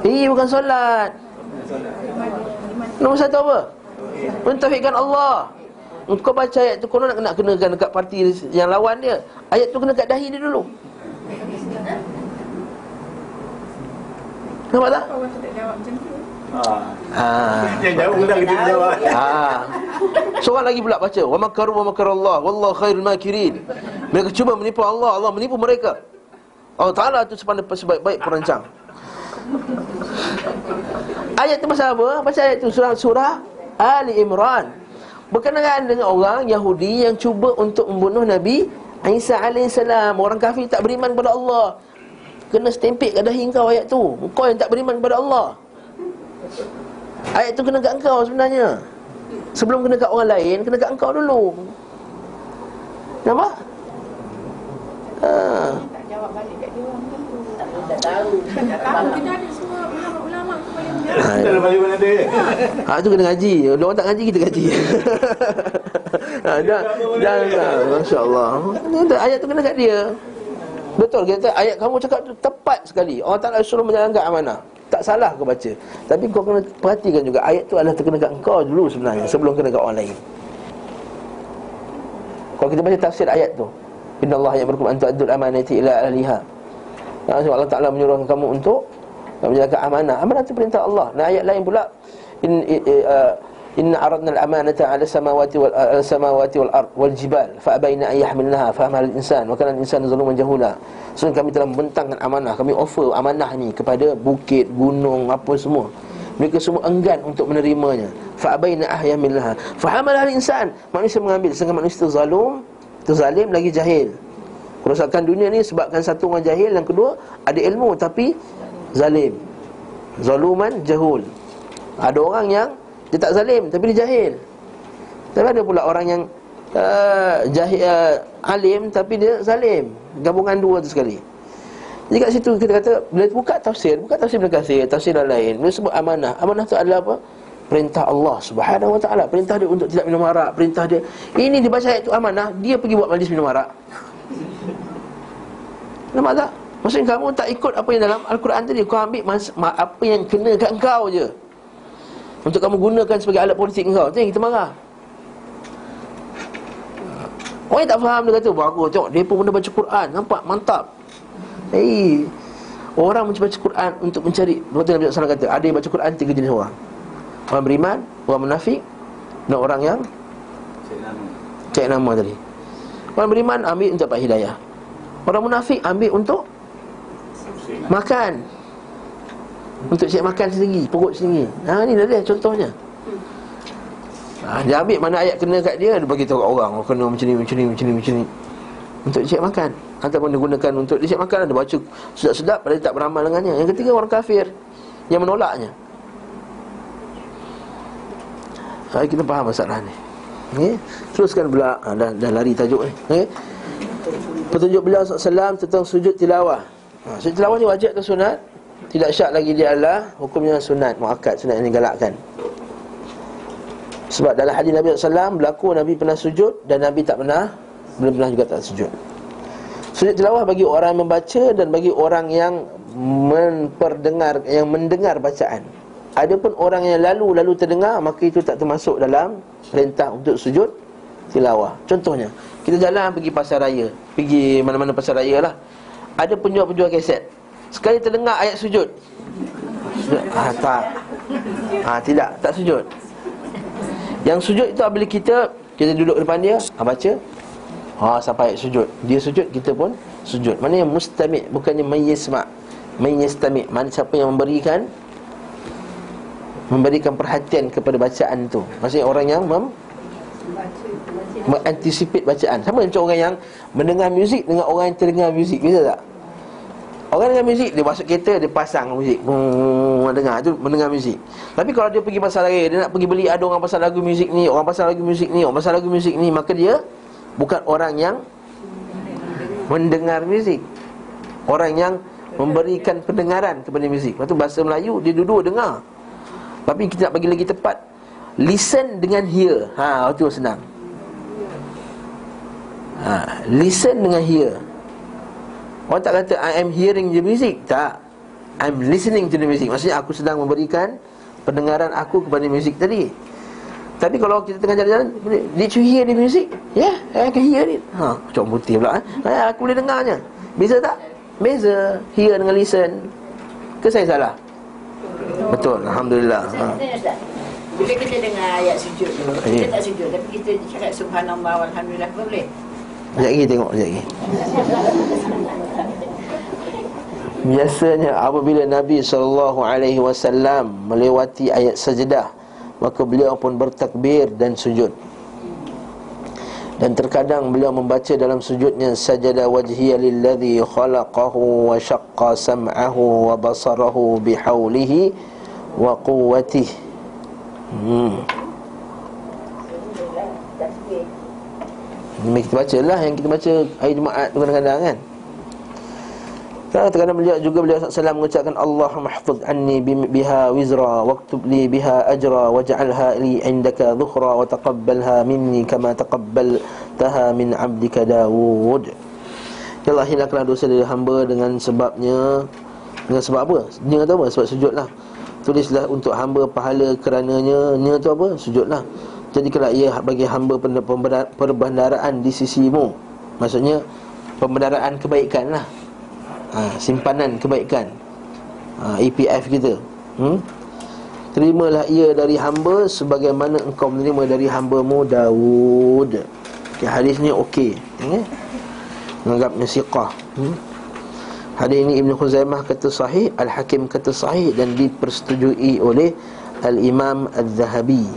Eh bukan solat Nombor satu apa? Mentauhidkan Allah Kau baca ayat tu Kau nak kena kenakan dekat parti yang lawan dia Ayat tu kena kat dahi dia dulu Nampak tak? Orang tak jawab macam tu. ha. Ha. Dia jauh dah kita jawab Ha. Seorang lagi pula baca wa makaru wa makarallah wallahu khairul makirin. Mereka cuba menipu Allah, Allah menipu mereka. Allah Taala sepandai sebaik-baik perancang. Ayat tu pasal apa? Pasal ayat tu surah surah Ali Imran. Berkenaan dengan orang Yahudi yang cuba untuk membunuh Nabi Isa alaihissalam. Orang kafir tak beriman kepada Allah. Kena stempik kat dahi kau ayat tu Kau yang tak beriman kepada Allah Ayat tu kena kat engkau sebenarnya Sebelum kena kat orang lain Kena kat engkau dulu Nampak? Ha. Tak jawab balik kat dia orang tu. Tak tahu. Tak tahu kita ada semua ulama-ulama tu boleh menjawab. Ha. Kita dalam mana ada Ha tu kena ngaji. Orang tak ngaji kita ngaji. ha dah dah dah masya-Allah. Ayat tu kena kat dia. Betul kita ayat kamu cakap tu tepat sekali. Allah Taala suruh menjalankan amanah. Tak salah kau baca. Tapi kau kena perhatikan juga ayat tu adalah terkena kat engkau dulu sebenarnya sebelum kena kat orang lain. Kalau kita baca tafsir ayat tu, Inna Allah yang berkum antu adul amanati ila ahliha. Ha, Allah Ta'ala menyuruh kamu untuk menjaga amanah. Amanah itu perintah Allah. Nah ayat lain pula in uh, inna aradna al-amanata 'ala samawati wal uh, samawati wal ard wal jibal fa abaina an yahmilnaha fa hamal al-insan wa kana al-insanu zaluman jahula. So kami telah membentangkan amanah, kami offer amanah ni kepada bukit, gunung, apa semua. Mereka semua enggan untuk menerimanya. Fa abaina ahyamilha. Fa hamal al-insan. Manusia mengambil sedangkan manusia itu zalum, itu zalim lagi jahil. Kerosakan dunia ni sebabkan satu orang jahil Yang kedua ada ilmu tapi zalim. Zaluman jahul. Ada orang yang dia tak zalim tapi dia jahil. Tapi ada pula orang yang uh, jahil, uh, alim tapi dia zalim. Gabungan dua tu sekali. Jadi kat situ kita kata Bila buka tafsir Buka tafsir Ibn Kathir Tafsir yang lain. Dia sebut amanah. Amanah tu adalah apa? Perintah Allah subhanahu wa ta'ala. Perintah dia untuk tidak minum arak. Perintah dia Ini dibaca ayat tu amanah Dia pergi buat majlis minum arak Nampak tak? Maksudnya kamu tak ikut apa yang dalam Al-Quran tadi. Kau ambil mas- ma- apa yang kena kat kau je. Untuk kamu gunakan sebagai alat politik kau Itu yang kita marah. Orang yang tak faham dia kata Bagus tengok dia pun benda baca Quran. Nampak? Mantap. Hei. Orang baca Quran untuk mencari Betul Nabi SAW kata Ada yang baca Quran tiga jenis orang. Orang beriman Orang munafik Dan orang yang Cik nama. Cek nama tadi Orang beriman ambil untuk dapat hidayah. Orang munafik ambil untuk Makan. Untuk cek makan sendiri Perut sendiri. Ha ni dah dia contohnya. Ha, Dia ambil mana ayat kena kat dia Dia bagi tahu kat orang. Oh kena macam ni macam ni macam ni macam ni. Untuk cek makan. Ataupun dia gunakan untuk cek makan Dia baca sedap-sedap dia tak beramal dengannya. Yang ketiga orang kafir. Yang menolaknya. Ha, Kita faham masalah ni Okay. Teruskan pula ha, dah, dah lari tajuk ni okay. Petunjuk beliau SAW tentang sujud tilawah ha, Sujud tilawah ni wajib atau sunat? Tidak syak lagi dia adalah Hukumnya sunat, muakkad, sunat yang digalakkan Sebab dalam hadis Nabi SAW Berlaku Nabi pernah sujud Dan Nabi tak pernah Belum pernah juga tak sujud Sujud tilawah bagi orang yang membaca Dan bagi orang yang Memperdengar Yang mendengar bacaan Adapun orang yang lalu-lalu terdengar Maka itu tak termasuk dalam Perintah untuk sujud tilawah. Contohnya Kita jalan pergi pasar raya. Pergi mana-mana pasar raya lah. Ada penjual-penjual kaset Sekali terdengar ayat sujud. Ah, Tak. Ah, Tidak, tak sujud. Yang sujud itu apabila kita Kita duduk depan dia ah, Baca. Ah, Sampai ayat sujud. Dia sujud, kita pun sujud. Mana yang mustamik Bukannya mayisma' Mayistami' Mana siapa yang memberikan Memberikan perhatian kepada bacaan tu. Maksudnya orang yang mem, Mengantisipate bacaan. Sama macam orang yang Mendengar muzik Dengan orang yang terdengar muzik. Bisa tak? Orang dengar muzik Dia masuk kereta Dia pasang muzik. Hmm, Dengar Itu mendengar muzik. Tapi kalau dia pergi pasal raya Dia nak pergi beli Ada orang pasal lagu muzik ni Orang pasal lagu muzik ni Orang pasal lagu muzik ni Maka dia Bukan orang yang Mendengar muzik. Orang yang Memberikan pendengaran kepada muzik. Lepas tu bahasa Melayu Dia duduk dengar Tapi kita nak bagi lagi tepat. Listen dengan hear. Ha, itu senang. Ha, Listen dengan hear. Orang tak kata I am hearing the music. Tak. I'm listening to the music. Maksudnya aku sedang memberikan Pendengaran aku kepada muzik tadi. Tapi kalau kita tengah jalan-jalan Did you hear the music? Yeah, I can hear it. Ha, Macam putih pula eh? ha, Aku boleh dengarnya. Beza tak? Beza. Hear dengan listen. Ke saya salah? Betul, Alhamdulillah ha. Bila kita dengar ayat sujud tu, Ya. kita tak sujud tapi kita cakap subhanallah walhamdulillah apa boleh? Sekejap lagi tengok, sekejap lagi Biasanya apabila Nabi SAW melewati ayat sajadah Maka beliau pun bertakbir dan sujud dan terkadang beliau membaca dalam sujudnya sajada wajhiya lilladhi khalaqahu wa syaqqa sam'ahu wa basarahu bihaulihi wa quwwatihi hmm. Ini kita baca lah yang kita baca hari Jumaat kadang-kadang kan Kan terkadang beliau juga beliau SAW mengucapkan Allah mahfuz anni biha wizra waktub li biha ajra waj'alha li indaka dhukhra wa taqabbalha minni kama taqabbaltaha min 'abdika Dawud. Ya Allah hilangkanlah dosa dari hamba dengan sebabnya dengan sebab apa? Kata apa? Sebab sujudlah. Tulislah untuk hamba pahala kerananya Nya tu apa? Sujudlah Jadi kalau ia bagi hamba perbendaraan di sisimu Maksudnya Pembendaraan kebaikan lah ha, simpanan kebaikan ha, EPF kita hmm? Terimalah ia dari hamba Sebagaimana engkau menerima dari hambamu Daud okay, Hadis ni okay? Menganggapnya siqah hmm? Hadis ini Ibn Khuzaimah kata sahih Al-Hakim kata sahih Dan dipersetujui oleh Al-Imam Al-Zahabi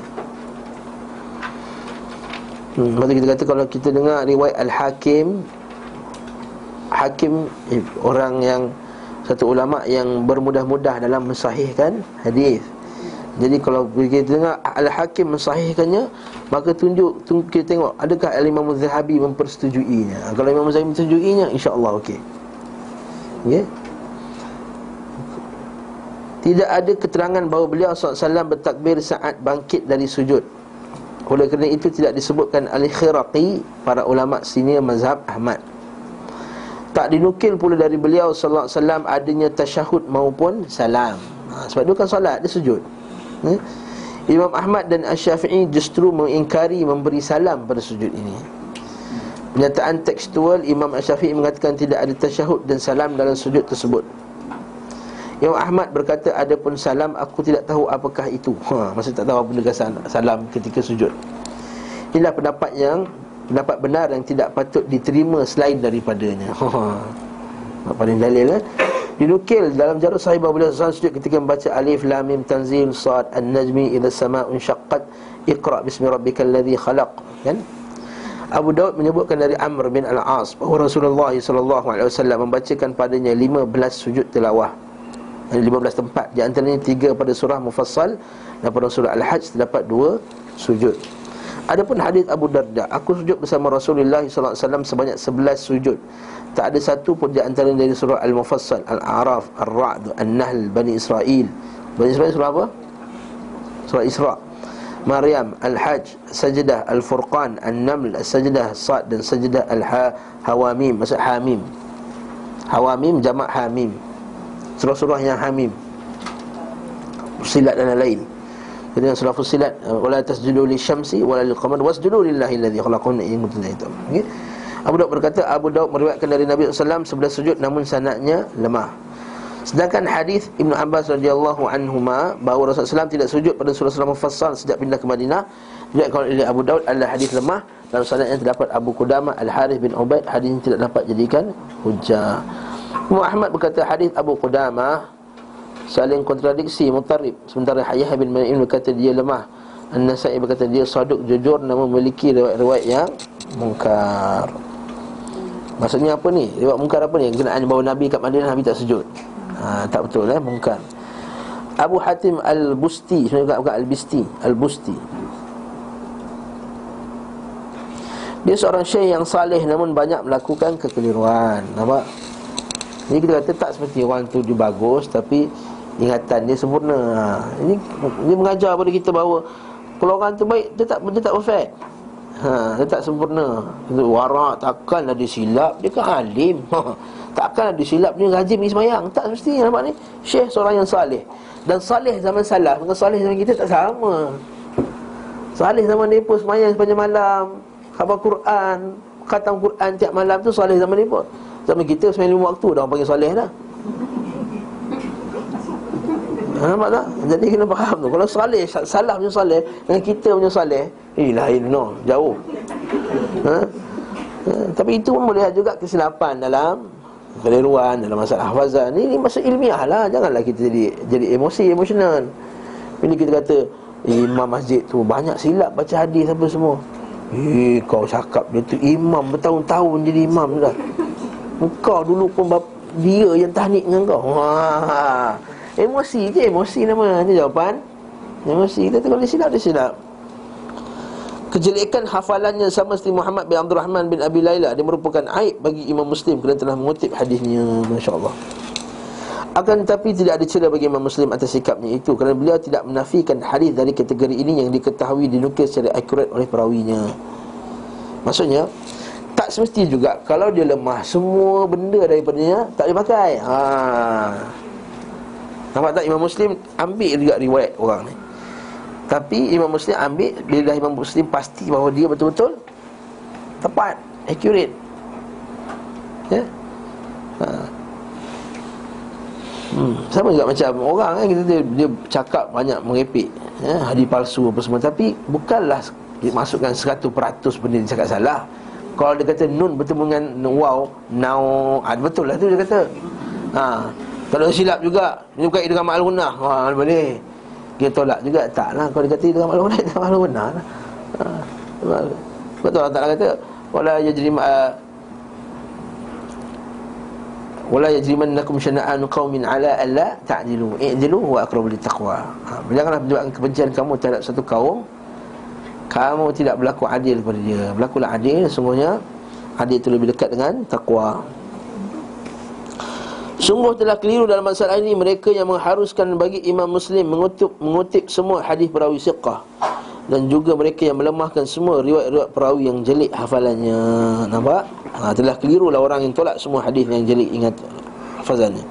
hmm, Lepas kita kata Kalau kita dengar riwayat Al-Hakim hakim orang yang satu ulama yang bermudah-mudah dalam mensahihkan hadis. Jadi kalau kita dengar al-hakim mensahihkannya, maka tunjuk tunggu kita tengok adakah al-Imam Az-Zahabi mempersetujuinya. Kalau Imam Az-Zahabi mempersetujuinya, insya-Allah okey. Ya. Tidak ada keterangan bahawa beliau SAW bertakbir saat bangkit dari sujud Oleh kerana itu tidak disebutkan Al-Khiraqi Para ulama senior mazhab Ahmad tak dinukil pula dari beliau sallallahu alaihi wasallam adanya tasyahud maupun salam. Ha, sebab dia kan solat, dia sujud. Ha? Imam Ahmad dan Asy-Syafi'i justru mengingkari memberi salam pada sujud ini. Pernyataan tekstual Imam Asy-Syafi'i mengatakan tidak ada tasyahud dan salam dalam sujud tersebut. Imam Ahmad berkata ada pun salam aku tidak tahu apakah itu. Ha, masih tak tahu benda salam ketika sujud. Inilah pendapat yang pendapat benar yang tidak patut diterima selain daripadanya. Apa paling dalil kan? Dinukil dalam jarud sahih bahawa beliau sujud ketika membaca alif lam mim tanzil sad an-najmi idza sama'un syaqqat iqra bismi rabbikal ladzi khalaq kan? Abu Daud menyebutkan dari Amr bin Al-As bahawa Rasulullah sallallahu alaihi wasallam membacakan padanya 15 sujud tilawah. Ada 15 tempat di antaranya 3 pada surah Mufassal dan pada surah Al-Hajj terdapat 2 sujud. Adapun hadis Abu Darda, aku sujud bersama Rasulullah SAW sebanyak 11 sujud. Tak ada satu pun di antara dari surah Al-Mufassal, Al-A'raf, Ar-Ra'd, An-Nahl, Bani Israel. Bani Israel surah apa? Surah Isra. Maryam, Al-Hajj, Sajdah, Al-Furqan, An-Naml, Sajdah, Sad dan Sajdah Al-Hawamim, maksud Hamim. Hawamim jamak Hamim. Surah-surah yang Hamim. Silat dan lain. Jadi yang surah Fussilat wala tasjudu lisyamsi wala lilqamar wasjudu lillahi alladhi khalaqahunna in kuntum. Okay? Abu Daud berkata Abu Daud meriwayatkan dari Nabi sallallahu sebelah sujud namun sanadnya lemah. Sedangkan hadis Ibnu Abbas radhiyallahu anhuma bahawa Rasulullah SAW tidak sujud pada surah surah mufassal sejak pindah ke Madinah diriwayatkan oleh Abu Daud adalah hadis lemah dan sanadnya terdapat Abu Qudamah Al-Harith bin Ubaid hadis ini tidak dapat jadikan hujah. Muhammad berkata hadis Abu Qudamah saling kontradiksi mutarib. Sementara Hayah bin Ma'in berkata dia lemah. An-Nasai berkata dia saduk jujur namun memiliki riwayat-riwayat yang mungkar. Maksudnya apa ni? Riwayat mungkar apa ni? Kenaan bahawa Nabi kat Madinah Nabi tak sujud. Ha, Tak betul eh, mungkar. Abu Hatim Al-Busti Sebenarnya bukan Al-Bisti Al-Busti. Dia seorang syekh yang saleh namun banyak melakukan kekeliruan. Nampak? Jadi kita kata tak seperti orang tu dia bagus Tapi ingatan dia sempurna. Ha. Ini dia mengajar pada kita bahawa kalau orang tu baik dia tak dia tak perfect. Ha, dia tak sempurna. Itu warak takkan ada silap, dia kan alim. Ha, takkan ada silap dia rajin pergi sembahyang. Tak mesti nampak ni. Syekh seorang yang saleh. Dan saleh zaman salaf dengan saleh zaman kita tak sama. Saleh zaman depa sembahyang sepanjang malam, khabar Quran, khatam Quran tiap malam tu saleh zaman depa. Zaman kita sembahyang lima waktu dah panggil saleh dah. Ha, nampak tak? Jadi kena faham tu Kalau salih, salah punya salih Dengan kita punya salih Eh lain no, jauh ha? ha? Tapi itu pun boleh juga kesilapan dalam Keliruan, dalam masalah hafazan Ini, ini masa ilmiah lah Janganlah kita jadi jadi emosi, emosional Ini kita kata eh, Imam masjid tu banyak silap baca hadis apa semua Eh kau cakap dia tu imam bertahun-tahun jadi imam dah Kau dulu pun bap- dia yang tahnik dengan kau ha. Emosi je emosi nama Itu jawapan. Emosi kita kalau dia silap dia silap. Kejelekan hafalannya sama seperti Muhammad bin Abdul Rahman bin Abi Laila. Dia merupakan aib bagi Imam Muslim Kerana telah mengutip hadisnya. Masya Allah akan tetapi tidak ada celah bagi Imam Muslim atas sikapnya itu Kerana beliau tidak menafikan hadis dari kategori ini Yang diketahui dinukil secara akurat oleh perawinya. Maksudnya Tak semesti juga Kalau dia lemah Semua benda daripadanya Tak boleh pakai. Ha. Nampak tak Imam Muslim Ambil juga riwayat orang ni Tapi Imam Muslim ambil Bila Imam Muslim pasti bahawa dia betul-betul Tepat Accurate Ya ha. Hmm, sama juga macam orang kan kita dia, dia cakap banyak merepek ya, hadis palsu apa semua tapi bukanlah masukkan 100% benda dia cakap salah. Kalau dia kata nun bertemu dengan wow, now, ah, betul lah tu dia kata. Ha, kalau silap juga, dia bukan dengan maklunah. Ha, boleh. Dia tolak juga. Tak lah kalau dia kata dengan maklunah, dengan maklunah lah. Ha, betul Allah Taala kata wala yajrim uh, wala yajrimannakum syana'an qaumin ala alla ta'dilu. I'dilu huwa aqrabu littaqwa ha, janganlah menyebabkan kebencian kamu terhadap satu kaum. Kamu tidak berlaku adil kepada dia. Berlakulah adil sungguhnya adil itu lebih dekat dengan takwa Sungguh telah keliru dalam masalah ini. Mereka yang mengharuskan bagi Imam Muslim mengutip, mengutip semua hadis perawi siqah dan juga mereka yang melemahkan semua riwayat-riwayat perawi yang jelik hafalannya. Nampak? Ha, telah kelirulah orang yang tolak semua hadis yang jelik. Ingat hafazannya.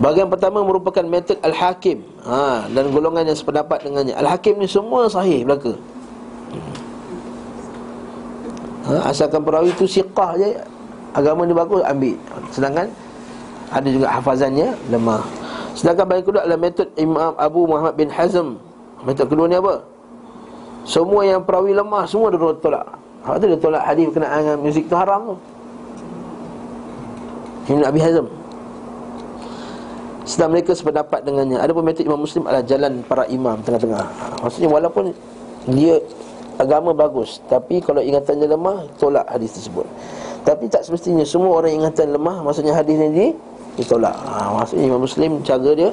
Bahagian pertama merupakan metod Al-Hakim. Ha, Dan golongan yang sependapat dengannya. Al-Hakim ni semua sahih belaka. Ha, Asalkan perawi tu siqah je Agama ni bagus, ambil. Sedangkan ada juga hafazannya lemah. Sedangkan bagi kedua adalah metod Imam Abu Muhammad bin Hazm. Metod kedua ni apa? Semua yang perawi lemah Semua dia tolak. Hak tu dia tolak hadis berkenaan dengan muzik tu haram tu. Ibn Abi Hazm. Sedang mereka sependapat dengannya. Ada pun metod Imam Muslim adalah jalan para imam Tengah-tengah. Maksudnya walaupun Dia agama bagus Tapi kalau ingatannya lemah Tolak hadis tersebut. Tapi tak semestinya Semua orang ingatan lemah Maksudnya hadis ini ditolak. Ha, Maksudnya Imam Muslim cara dia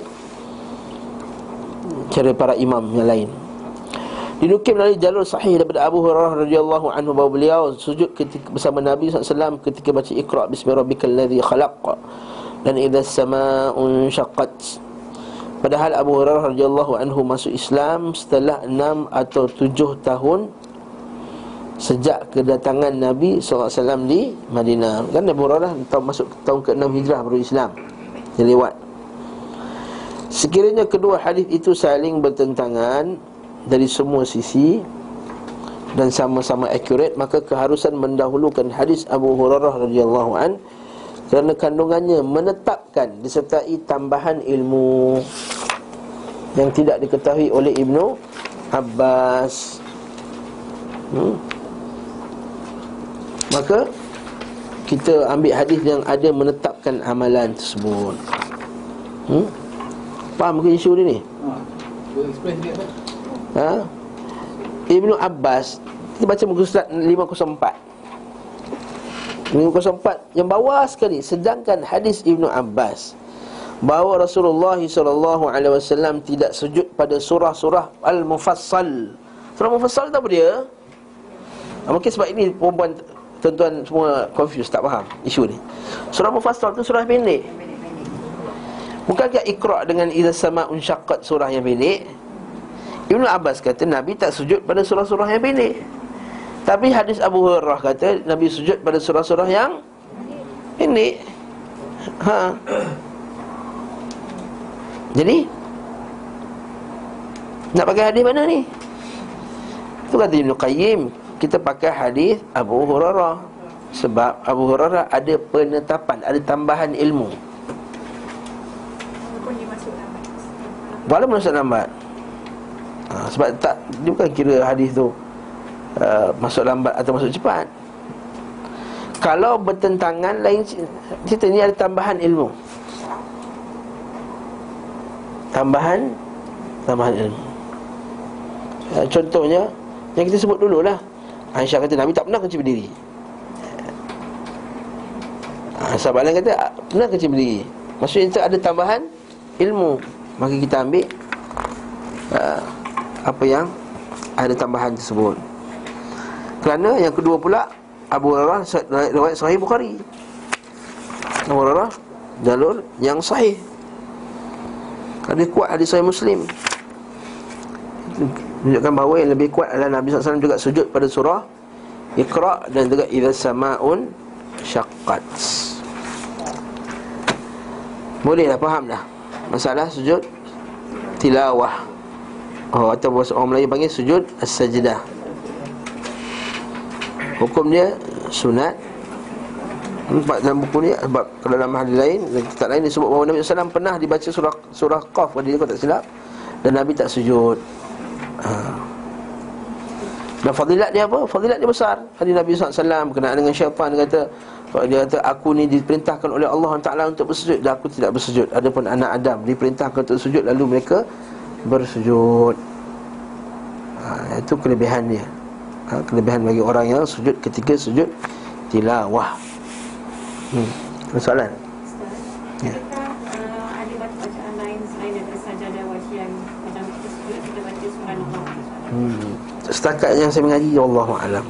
Cara para imam yang lain. Dinukil melalui jalur sahih daripada Abu Hurairah radhiyallahu anhu bahawa beliau sujud ketika bersama Nabi SAW ketika baca Iqra bismi rabbikal ladzi khalaq. Dan idza samaa'un syaqqat. Padahal Abu Hurairah radhiyallahu anhu masuk Islam setelah 6 atau 7 tahun sejak kedatangan Nabi SAW di Madinah. Kan Abu Hurairah tahun masuk tahun ke-6 Hijrah baru Islam. Dia lewat. Sekiranya kedua hadis itu saling bertentangan Dari semua sisi Dan sama-sama akurat Maka keharusan mendahulukan hadis Abu Hurairah radhiyallahu an Kerana kandungannya menetapkan Disertai tambahan ilmu Yang tidak diketahui oleh Ibnu Abbas. Hmm? Maka kita ambil hadis yang ada menetapkan amalan tersebut. Hmm? Faham ke isu ni ni? Ha. Tak? Ibnu Abbas kita baca muka surat 504. 504 yang bawah sekali sedangkan hadis Ibnu Abbas bahawa Rasulullah sallallahu alaihi wasallam tidak sujud pada surah-surah Al-Mufassal. Surah Mufassal tu apa dia? Mungkin sebab ini perempuan tuan-tuan semua confused tak faham isu ni. Surah Mufassal tu surah pendek. Bukankah Iqra dengan idza sama'un syaqqat surah yang pendek? Ibnu Abbas kata Nabi tak sujud pada surah-surah yang pendek. Tapi hadis Abu Hurairah kata Nabi sujud pada surah-surah yang pendek. Ha. Jadi nak pakai hadis mana ni? Itu kata Ibn Qayyim Kita pakai hadis Abu Hurairah. Sebab Abu Hurairah ada penetapan Ada tambahan ilmu. Walaupun dia masuk lambat. Ha, Sebab tak Dia bukan kira hadis tu uh, Masuk lambat atau masuk cepat. Kalau bertentangan lain Cerita ni ada tambahan ilmu. Tambahan Tambahan ilmu. Uh, Contohnya Yang kita sebut dululah Aisyah kata Nabi tak pernah kunci berdiri. Ha, Sahabat lain kata "Ah, Pernah kunci berdiri. Maksudnya itu ada tambahan ilmu Maka kita ambil uh, Apa yang Ada tambahan tersebut. Kerana yang kedua pula Abu Hurairah Riwayat Sahih Bukhari. Abu Hurairah Jalur yang sahih. Hadis kuat hadis Sahih Muslim Menunjukkan bahawa yang lebih kuat adalah Nabi SAW juga sujud pada surah Iqra' dan juga Iza sama'un syaqqat. Boleh dah, faham dah. Masalah sujud tilawah. Oh, atau bahasa orang Melayu panggil sujud as-sajdah. Hukum dia sunat. Nampak dalam buku ni Sebab kalau dalam hadis lain Kitab lain disebut bahawa Nabi SAW pernah dibaca surah Surah Qaf. Pada dia kalau tak silap. Dan Nabi tak sujud ha. Dan fadilat dia apa? Fadilat dia besar Hadis Nabi SAW berkenaan dengan syaitan Dia kata dia kata aku ni diperintahkan oleh Allah Taala untuk bersujud dan aku tidak bersujud. Adapun anak Adam diperintahkan untuk sujud lalu mereka bersujud. Ha, itu kelebihan dia. Ha, kelebihan bagi orang yang sujud ketika sujud tilawah. Hmm. Soalan? Ya. Adakah uh, ada bacaan lain selain daripada sajadah wajian macam kita sujud kita baca surah Allah Hmm. Setakat yang saya mengaji Allah alam.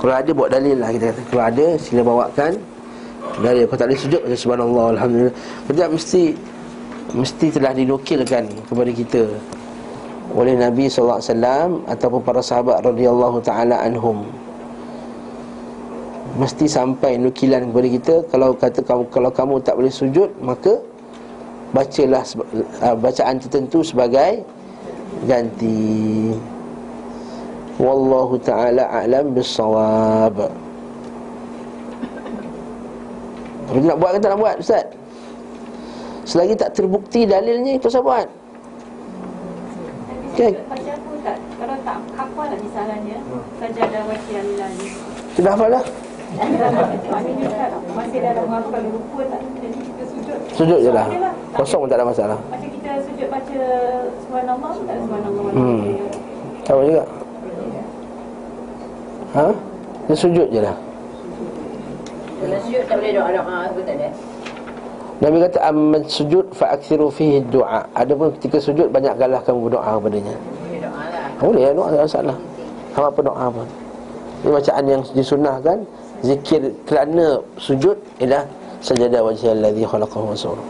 Kalau ada buat dalil lah kita kata. Kalau ada sila bawakan dalil. Kalau tak boleh sujud baca subhanallah alhamdulillah. Kerja mesti mesti telah dinukilkan kepada kita oleh Nabi SAW ataupun para sahabat radhiyallahu taala anhum. Mesti sampai nukilan kepada kita kalau kata kamu kalau kamu tak boleh sujud maka bacalah uh, bacaan tertentu sebagai ganti. Wallahu ta'ala a'lam bissawab Tapi nak buat ke tak nak buat Ustaz? Selagi tak terbukti dalilnya Kau usah buat apa tak? Kalau tak hafal lah misalnya Sajadah wajian lagi Sudah hafal dah? Maknanya tak masih dalam hafal lupa tak Jadi sujud Sujud je lah. Lah. Kosong pun tak ada masalah. Macam kita sujud baca Subhanallah pun tak ada Subhanallah Hmm. Tahu juga. Ha? Dia sujud je lah. Kalau sujud tak boleh doa-doa apa tak ada. Nabi kata Amman sujud fa'aksiru fihi du'a. Adapun ketika sujud Banyakkanlah kamu berdoa kepadanya Boleh doa lah. Boleh ya doa tak ada masalah. Apa apa doa pun Ini bacaan yang disunahkan Zikir kerana sujud Ialah Sajadah wajah alladhi khalaqahu wa sawra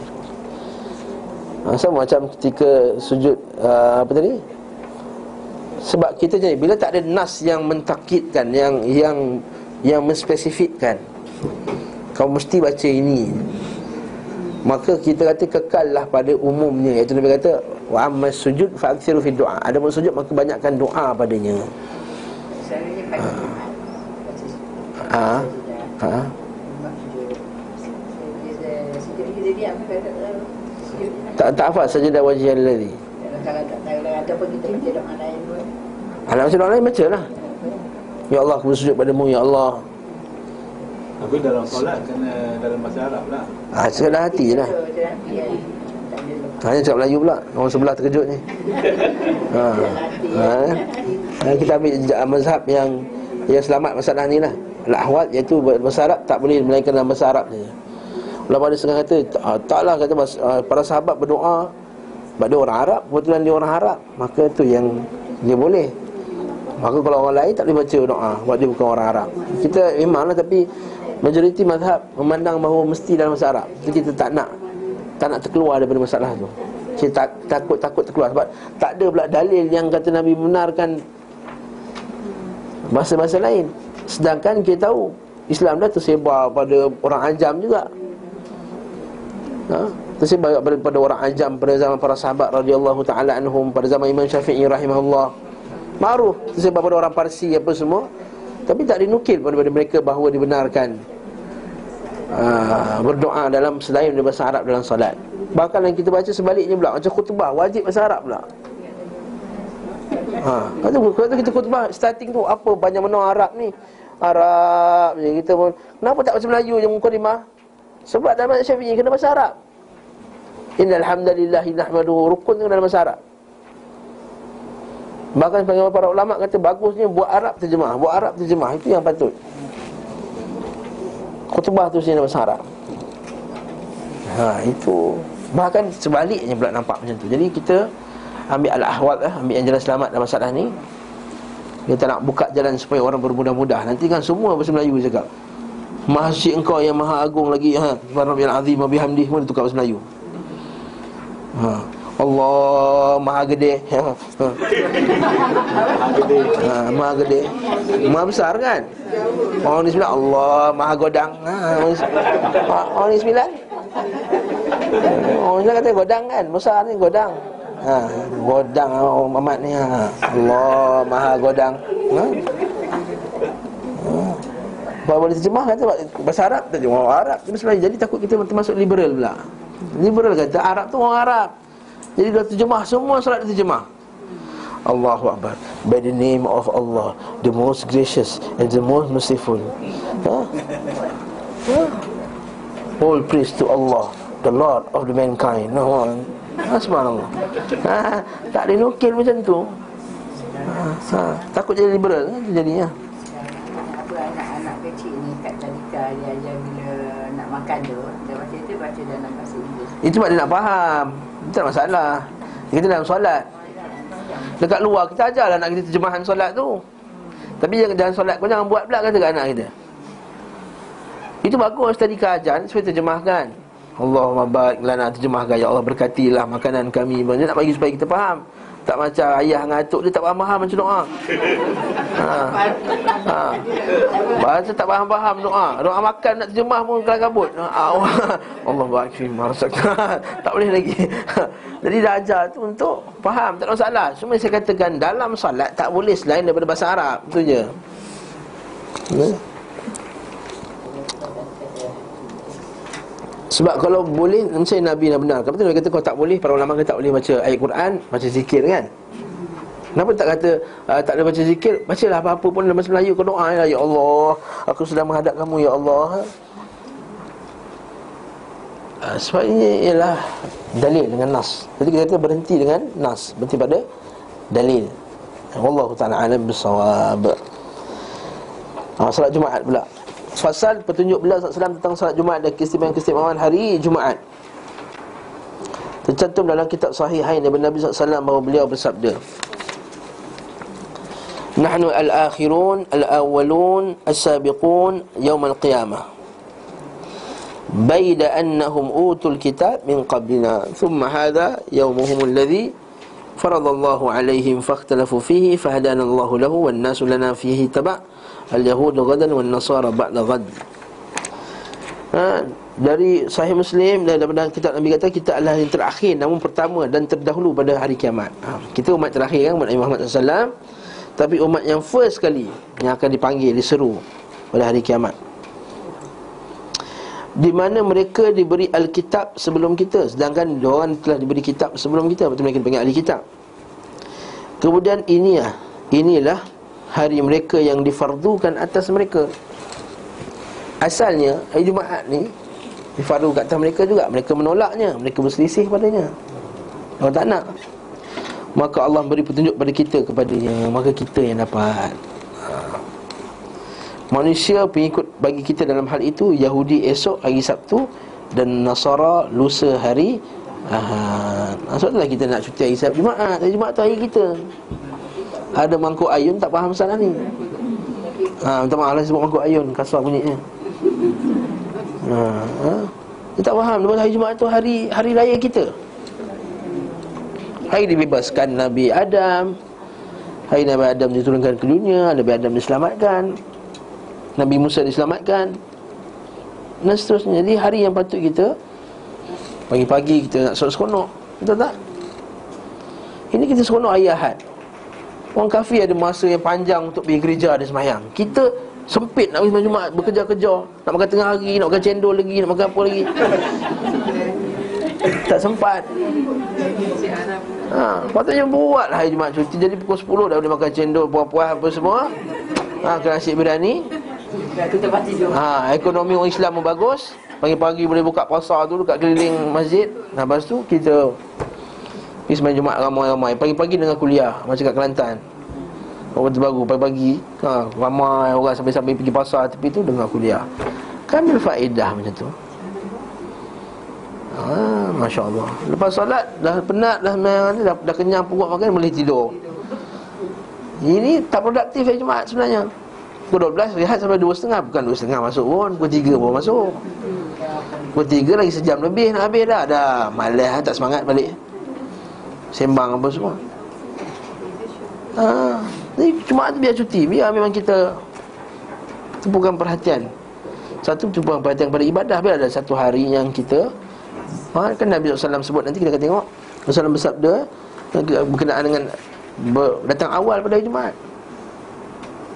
ha, Sama macam ketika sujud uh, Apa tadi? Sebab kita jadi Bila tak ada nas yang mentakidkan Yang yang yang menspesifikkan Kau mesti baca ini Maka kita kata kekallah pada umumnya Iaitu Nabi kata Wa amma sujud fa'aksiru fi du'a Ada pun sujud maka banyakkan doa padanya. Baca Ha? sajadah. Ha? Mak sujud. Diam kata sujud. Tak tak hafal sajadah wajah alladhi Kalau tak tahu lah ataupun kita baca doa lain pun. Alam macam doa lain baca lah Ya Allah aku bersujud padamu Ya Allah Tapi dalam solat kena dalam bahasa Arab lah. ha, Sekadar hati je lah ada. Hanya cakap Melayu pula Orang sebelah terkejut ni ha. Ha. ha. Kita ambil mazhab yang Yang selamat masalah ni lah Al-Ahwal iaitu bahasa Arab Tak boleh melainkan dalam bahasa Arab saja Ulama ada setengah kata ah, Taklah kata ah, para sahabat berdoa. Sebab dia orang Arab Kebetulan dia orang Arab Maka tu yang dia boleh. Maka kalau orang lain tak boleh baca doa Sebab dia bukan orang Arab Kita memanglah tapi Majoriti mazhab memandang bahawa mesti dalam bahasa Arab Jadi kita tak nak Tak nak terkeluar daripada masalah tu. Kita tak, takut-takut terkeluar. Sebab tak ada pula dalil yang kata Nabi benarkan Bahasa-bahasa lain. Sedangkan kita tahu Islam dah tersebar pada orang ajam juga ha? Tersebar pada, orang ajam Pada zaman para sahabat radhiyallahu ta'ala anhum Pada zaman Imam Syafi'i rahimahullah Ma'ruf Tersebar pada orang Parsi apa semua Tapi tak dinukil daripada mereka bahawa dibenarkan uh, Berdoa dalam selain dari bahasa Arab dalam salat Bahkan yang kita baca sebaliknya pula Macam khutbah wajib bahasa Arab pula Ha, kata, kata kita khutbah starting tu apa banyak menang Arab ni. Arab je kita pun. Kenapa tak bahasa Melayu je mukadimah? Sebab dalam mazhab Syafi'i kena bahasa Arab. Innal hamdalillah nahmaduhu rukun dalam bahasa Arab. Bahkan sebagian para ulama kata bagusnya buat Arab terjemah, buat Arab terjemah itu yang patut. Khutbah tu sini bahasa Arab. Ha itu bahkan sebaliknya pula nampak macam tu. Jadi kita ambil al-ahwal lah, ambil yang jalan selamat dalam masalah ni. Kita nak buka jalan supaya orang bermudah-mudah. Nanti kan semua bahasa Melayu cakap. Masjid engkau yang maha agung lagi ha. Subhanallah azim wa bihamdihi semua tukar bahasa Melayu. Ha. Allah maha gede. Ha. ha. Ha, maha gede. Maha besar kan? Orang ni sembilan Allah maha godang. Ha, orang ni- ha, orang ni sembilan. Kata godang kan? Besar ni godang. Ha, godang orang Mamat ni ha. Allah maha godang. Ha? Bahawa boleh terjemah kata bahasa Arab terjemah orang Arab terus Melayu. Jadi takut kita termasuk liberal pula. Liberal kata Arab tu orang Arab. Jadi dia terjemah semua solat dia terjemah. Allahu Akbar By the name of Allah The most gracious And the most merciful ha? Ha? All praise to Allah The Lord of the mankind no. ha, Subhanallah ha, Tak ada nukil macam tu ha, ha, Takut jadi liberal Itu jadinya apa anak-anak kecil ni kat dia ajar bila nak makan tu dia baca tu baca dalam bahasa Inggeris. Itu sebab dia nak faham. Itu tak masalah. Kita dalam solat. Dekat luar kita ajarlah anak kita terjemahan solat tu. Tapi jangan, jangan solat kau jangan buat pula kata kat anak kita. Itu bagus tadi kajian supaya terjemahkan. Allahumma baik lana terjemahkan. Ya Allah berkatilah makanan kami. Dia nak bagi supaya kita faham. Tak macam ayah dengan atuk dia tak faham-faham macam doa ha. ha. Bahasa tak faham-faham doa Doa makan nak terjemah pun kelam kabut ha. Allah marsak Tak boleh lagi Jadi dah ajar tu untuk faham Tak ada masalah Cuma saya katakan dalam salat Tak boleh selain daripada bahasa Arab Itu je ya? Sebab kalau boleh Misalnya Nabi nak benar Kenapa Nabi kata kau tak boleh Para ulama kata tak boleh baca ayat Quran Baca zikir kan Kenapa tak kata uh, Tak boleh baca zikir? Bacalah apa-apa pun dalam bahasa Melayu. Kau doa ya Allah Aku sedang menghadap kamu Ya Allah. Uh, Sebab ini ialah Dalil dengan nas. Jadi kita kata berhenti dengan nas. Berhenti pada Dalil. Allah Ta'ala alam bersawab uh, Salat Jumaat pula. Fasal petunjuk beliau SAW tentang salat Jumaat dan keistimewaan-keistimewaan hari Jumaat. Tercantum dalam kitab Sahihain daripada Nabi SAW bahawa beliau bersabda. Nahnu al-akhirun Al-awalun Al-sabiqun Yawm qiyamah. Baida annahum utul kitab Min qablina. Thumma hadha Yawmuhum alladhi فرض الله عليهم فاختلفوا فيه فهدانا الله له والناس لنا فيه تبع اليهود غدا والنصارى بعد غد ha, dari sahih muslim dan daripada kitab Nabi kata kita adalah yang terakhir namun pertama dan terdahulu pada hari kiamat. Ha, kita umat terakhir kan umat Muhammad sallallahu alaihi wasallam tapi umat yang first kali yang akan dipanggil diseru pada hari kiamat. Di mana mereka diberi Alkitab sebelum kita sedangkan orang telah diberi kitab sebelum kita betul mereka dipanggil ahli kitab kemudian inilah inilah hari mereka yang difardukan atas mereka. Asalnya hari Jumaat ni difardukan atas mereka juga. Mereka menolaknya mereka berselisih padanya. Orang tak nak maka Allah beri petunjuk pada kita kepadanya maka kita yang dapat. Manusia pengikut bagi kita dalam hal itu Yahudi esok hari Sabtu Dan Nasara lusa hari Ahad Sebab itulah kita nak cuti hari Sabtu Jumaat. Hari Jumaat tu hari kita. Ada mangkuk ayun tak faham masalah ni? Ha, Minta maaf lah sebut mangkuk ayun Kasar bunyinya ha, ha? Dia tak faham Lepas hari Jumaat tu hari hari raya kita Hari dibebaskan Nabi Adam. Hari Nabi Adam diturunkan ke dunia Nabi Adam diselamatkan. Nabi Musa diselamatkan. Dan seterusnya. Jadi hari yang patut kita Pagi-pagi kita nak solat seronok. Betul tak? Ini kita seronok hari Ahad. Orang kafir ada masa yang panjang Untuk pergi gereja dan semayang. Kita sempit nak pergi semayang Jumaat Bekerja-kerja. Nak makan tengah hari Nak makan cendol lagi Nak makan apa lagi Tak sempat. Ha, patutnya buat lah hari Jumaat cuti. Jadi pukul 10 dah boleh makan cendol Puas-puas apa semua. Ha, Kena nasi berani. Ha, ekonomi orang Islam pun bagus. Pagi-pagi boleh buka pasar tu dekat keliling masjid. Nah, lepas tu kita Pergi sembahyang Jumaat ramai-ramai. Pagi-pagi dengan kuliah Macam kat Kelantan. Orang terbaru pagi-pagi. Ha, Ramai orang sampai-sampai pergi pasar Tepi tu dengar kuliah. Ambil faedah macam tu ha, Masya Allah Lepas solat Dah penat Dah, dah, dah, kenyang perut makan Boleh tidur. Ini tak produktif ya Jumaat sebenarnya. Pukul 12 rehat sampai 2.30 Bukan 2.30 masuk pun Pukul 3 pun masuk. Pukul 3 lagi sejam lebih Nak habis dah. Dah malas tak semangat balik. Sembang apa semua. Ha, Jadi Jumaat tu biar cuti. Biar memang kita Tumpukan perhatian. Satu tumpukan perhatian kepada ibadah. Biar ada satu hari yang kita ha, Kan Nabi SAW sebut Nanti kita akan tengok. Rasulullah bersabda Berkenaan dengan ber, Datang awal pada hari Jumaat.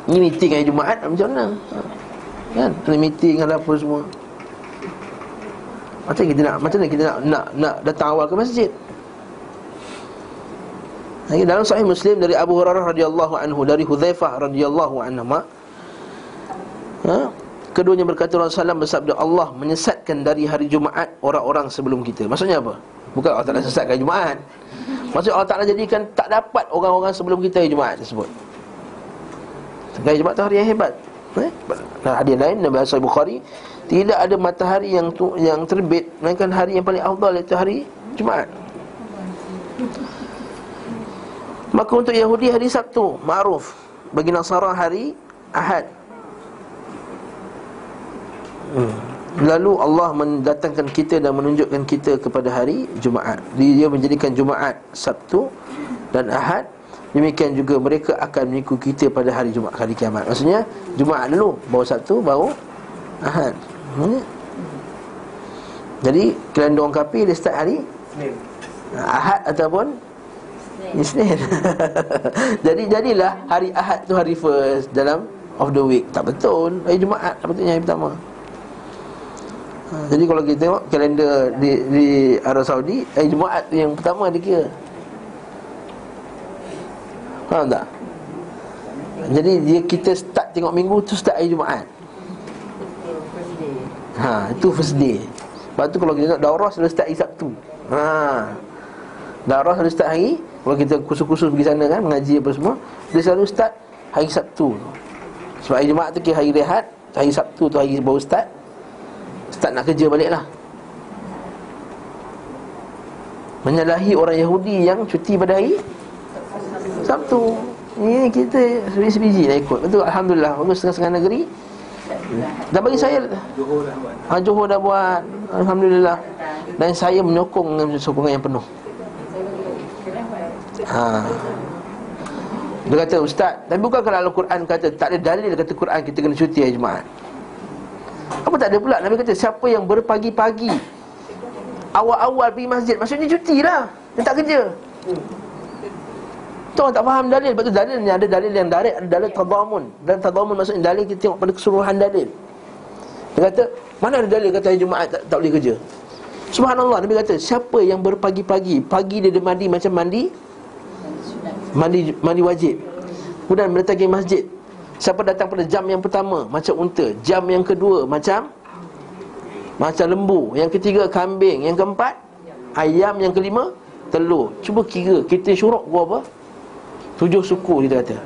Ini meeting hari Jumaat Macam mana? Ha, Kan? Ada meeting ada apa semua. Macam kita nak Macam mana kita nak Nak, nak datang awal ke masjid? Lagi dalam sahih Muslim dari Abu Hurairah radhiyallahu anhu dari Hudzaifah radhiyallahu anhu ha? Keduanya berkata Rasulullah SAW bersabda Allah menyesatkan dari hari Jumaat orang-orang sebelum kita. Maksudnya apa? Bukan Allah Ta'ala sesatkan Jumaat. Maksudnya Allah Ta'ala jadikan tak dapat orang-orang sebelum kita hari Jumaat tersebut. Hari Jumaat tu hari yang hebat. Eh? Hadis lain Nabi Sahih Bukhari tidak ada matahari yang tu, yang terbit melainkan hari yang paling afdal iaitu hari Jumaat. Maka untuk Yahudi hari Sabtu Ma'ruf Bagi Nasara hari Ahad. Lalu Allah mendatangkan kita dan menunjukkan kita kepada hari Jumaat. Dia menjadikan Jumaat Sabtu dan Ahad. Demikian juga mereka akan mengikut kita pada hari Jumaat hari kiamat. Maksudnya Jumaat dulu Baru Sabtu baru Ahad. Hmm. Jadi Kelanda orang kafir dia start hari Ahad ataupun Isnin Jadi jadilah hari Ahad tu hari first Dalam of the week. Tak betul. Hari Jumaat Sepatutnya hari pertama Jadi kalau kita tengok Kalender di, di Arab Saudi Hari Jumaat tu yang pertama dia kira. Faham tak? Jadi dia kita start tengok minggu tu start hari Jumaat. Ha, itu first day. Lepas tu kalau kita tengok daurah selalu start hari Sabtu. Ha. Daurah selalu start hari kalau kita kursus-kursus pergi sana kan Mengaji apa semua Dia selalu start hari Sabtu. Sebab hari Jumaat tu kira hari rehat Hari Sabtu tu hari baru start Start nak kerja balik lah Menyalahi orang Yahudi yang cuti pada hari Sabtu. Ini kita sebiji-sebiji nak ikut. Betul Alhamdulillah. Bagus setengah-setengah negeri. Dan bagi saya Johor dah Johor dah buat. Alhamdulillah. Dan saya menyokong dengan sokongan yang penuh. Ha. Dia kata ustaz, tapi bukan kalau Al-Quran kata tak ada dalil kata Quran kita kena cuti hari Jumaat. Apa tak ada pula Nabi kata siapa yang berpagi-pagi awal-awal pergi masjid maksudnya cuti lah. Dia tak kerja. Tu orang tak faham dalil Lepas tu dalil ni ada dalil yang direct Ada dalil tadamun Dan tadamun maksudnya dalil kita tengok pada keseluruhan dalil Dia kata Mana ada dalil kata hari Jumaat tak, tak boleh kerja Subhanallah Nabi kata Siapa yang berpagi-pagi Pagi dia, dia mandi macam mandi mandi mandi wajib. Kemudian mendatangi masjid. Siapa datang pada jam yang pertama macam unta, jam yang kedua macam macam lembu, yang ketiga kambing, yang keempat ayam, yang kelima telur. Cuba kira kita syuruk gua apa? Tujuh suku kita kata.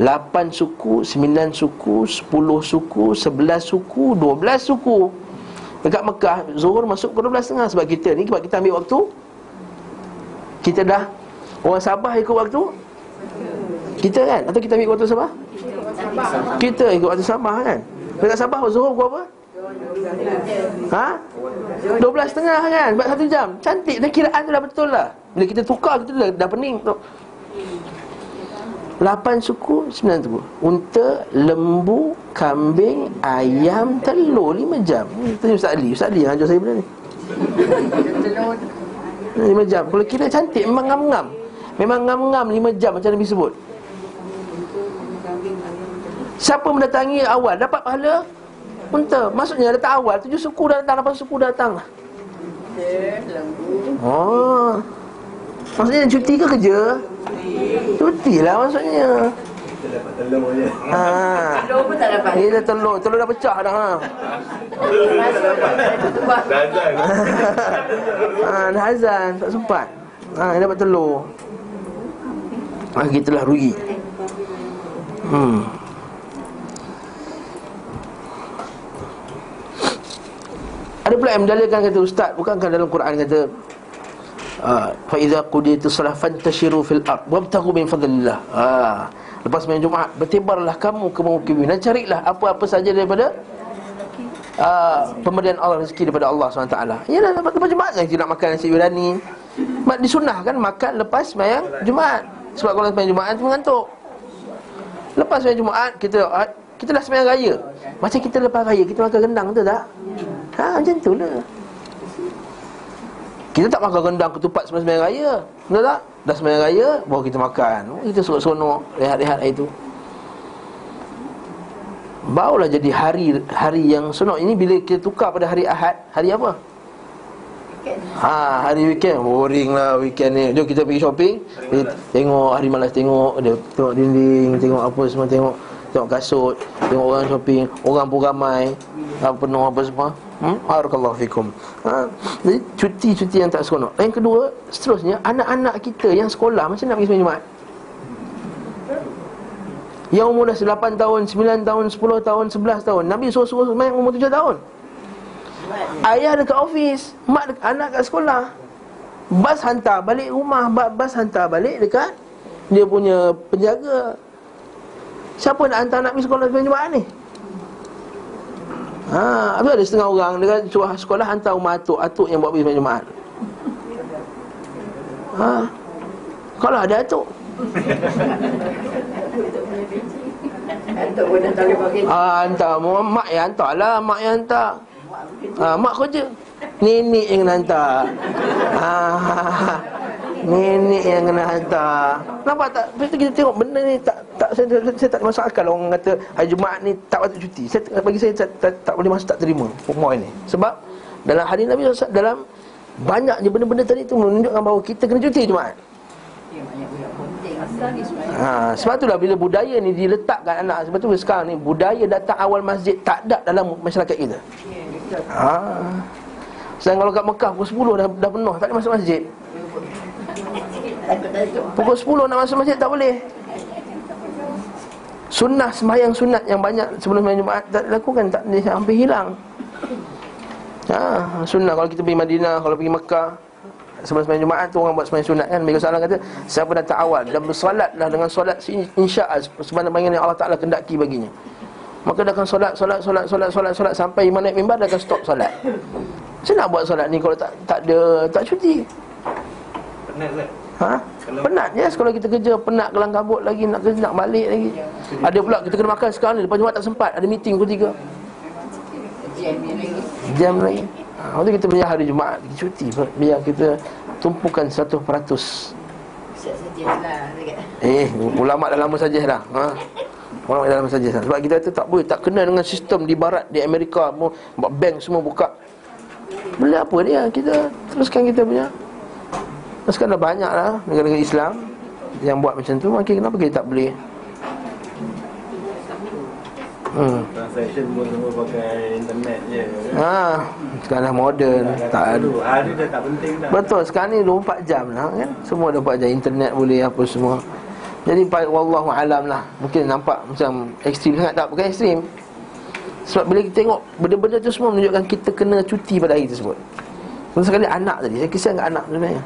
Lapan suku, sembilan suku, sepuluh suku, sebelas suku, dua belas suku. Dekat Mekah, Zuhur masuk ke dua belas setengah Sebab kita ni, sebab kita ambil waktu Kita dah Orang Sabah ikut waktu kita kan? Atau kita ambil waktu Sabah? Kita ikut waktu Sabah kan? Dekat Sabah Zuhur pukul apa? Ha? 12 setengah kan? Sebab satu jam. Cantik. Dah kiraan tu dah betul lah. Bila kita tukar kita dah, dah pening tu. 8 suku, 9 suku Unta, lembu, kambing, ayam, telur. 5 jam. Itu Ustaz Ali. Ustaz Ali yang ajar saya benda ni. 5 jam. Kalau kira cantik memang ngam-ngam. Memang ngam-ngam 5 jam macam Nabi sebut Siapa mendatangi awal? Dapat pahala? Unta. Maksudnya datang awal Tujuh suku dah datang Lapan suku dah datang. Oh. Maksudnya cuti ke kerja? Cuti lah maksudnya. Telur je Ha. Telur pun tak dapat. Ni dah telur, telur dah pecah dah ha. Ha dah azan, tak sempat. ha, dapat telur. Ha, Kita lah rugi. Hmm Ada pula yang mendalilkan kata Ustaz Bukankah dalam Quran kata ah, Fa idza qudiyatis salah fantashiru fil ard wabtaghu min fadlillah. Ha. Lepas main Jumaat bertebarlah kamu ke muka bumi dan carilah apa-apa saja daripada uh, pemberian Allah rezeki daripada Allah SWT Yalah lepas, Jumaat kita nak makan nasi biryani Mak disunahkan makan lepas sembahyang Jumaat Sebab kalau sembahyang Jumaat tu mengantuk Lepas sembahyang Jumaat kita kita dah sembahyang raya Macam kita lepas raya kita makan rendang tu tak? Ha macam tu lah Kita tak makan rendang ketupat sembahyang raya Betul tak? Dah sembahyang raya baru kita makan oh, Kita seronok rehat-rehat hari tu Barulah jadi hari hari yang sunat ini bila kita tukar pada hari Ahad, hari apa? Ha, hari weekend boring lah weekend ni. Jom kita pergi shopping. Pergi tengok hari malas tengok dia tengok dinding, tengok apa semua tengok tengok kasut, tengok orang shopping, orang pun ramai. Apa penuh apa semua. Hmm? Barakallahu fikum. Ha, jadi cuti-cuti yang tak seronok. Yang kedua, seterusnya anak-anak kita yang sekolah macam nak pergi sembahyang Jumaat? Yang umur dah 8 tahun, 9 tahun, 10 tahun, 11 tahun Nabi suruh-suruh main umur 7 tahun Ayah dekat ofis Mak dekat, anak kat sekolah Bas hantar balik rumah Bas hantar balik dekat Dia punya penjaga Siapa nak hantar anak pergi sekolah Sebenarnya Jumaat ni Ha, habis ada setengah orang dekat curah sekolah hantar rumah atuk, atuk yang buat pergi sembahyang Jumaat. Ha. Kalau ada atuk. Pun Ah, hantar Mu- mak yang hantar lah, mak yang hantar. Ah, mak kerja. Nenek yang hantar. Ah, nenek yang kena hantar. Nampak tak? Lepas tu kita tengok benda ni tak tak saya, saya, saya tak masuk akal orang kata hari Jumaat ni tak patut cuti. Saya bagi saya tak, tak, tak boleh masuk tak terima point ni. Sebab dalam hadis Nabi SAW, dalam banyaknya benda-benda tadi tu menunjukkan bahawa kita kena cuti Jumaat. Ni sebenarnya Ha, sebab itulah bila budaya ni diletakkan anak Sebab tu sekarang ni budaya datang awal masjid tak ada dalam masyarakat kita ha. Sedang kalau kat Mekah pukul 10 dah, dah penuh Tak boleh masuk masjid Pukul 10 nak masuk masjid tak boleh Sunnah sembahyang sunat yang banyak sebelum sembahyang Jumaat tak dilakukan tak dia hampir hilang. Ha, sunnah kalau kita pergi Madinah, kalau pergi Mekah sebelum sembahyang Jumaat tu orang buat sembahyang sunat kan. Mereka salah kata siapa datang awal dan bersolatlah dengan solat insya-Allah sebagaimana yang Allah Taala kendaki baginya. Maka dia akan solat, solat, solat, solat, solat, solat sampai imam naik mimbar dia akan stop solat. Macam nak buat solat ni kalau tak tak ada tak cuti? Penat kan? Ha? Penat yes kalau kita kerja penat kelang kabut lagi nak kerja nak balik lagi. Ada pula kita kena makan sekarang ni lepas Jumaat tak sempat ada meeting pukul 3. Jam lagi Jam lagi. Ha, waktu kita punya hari Jumaat kita cuti biar kita tumpukan 100%. Siap saja lah dekat Eh, ulama dah lama saja dah. Ha. Ulama dah lama saja. Sebab kita kata tak boleh tak kena dengan sistem di barat di Amerika bank semua buka. Boleh apa dia? Kita teruskan kita punya. Sekarang dah banyak lah negara-negara Islam yang buat macam tu. Mungkin kenapa kita tak boleh? Hmm. Transaction pun semua pakai internet je Ha, sekarang dah moden, tak ada. Hari dah tak penting dah Betul, sekarang ni 24 jam lah kan. Semua 24 jam internet boleh apa semua. Jadi wallahu alam lah. Mungkin nampak macam ekstrim sangat tak bukan ekstrim. Sebab bila kita tengok benda-benda tu semua menunjukkan kita kena cuti pada hari tersebut. Betul sekali anak tadi, saya kesian kat anak sebenarnya.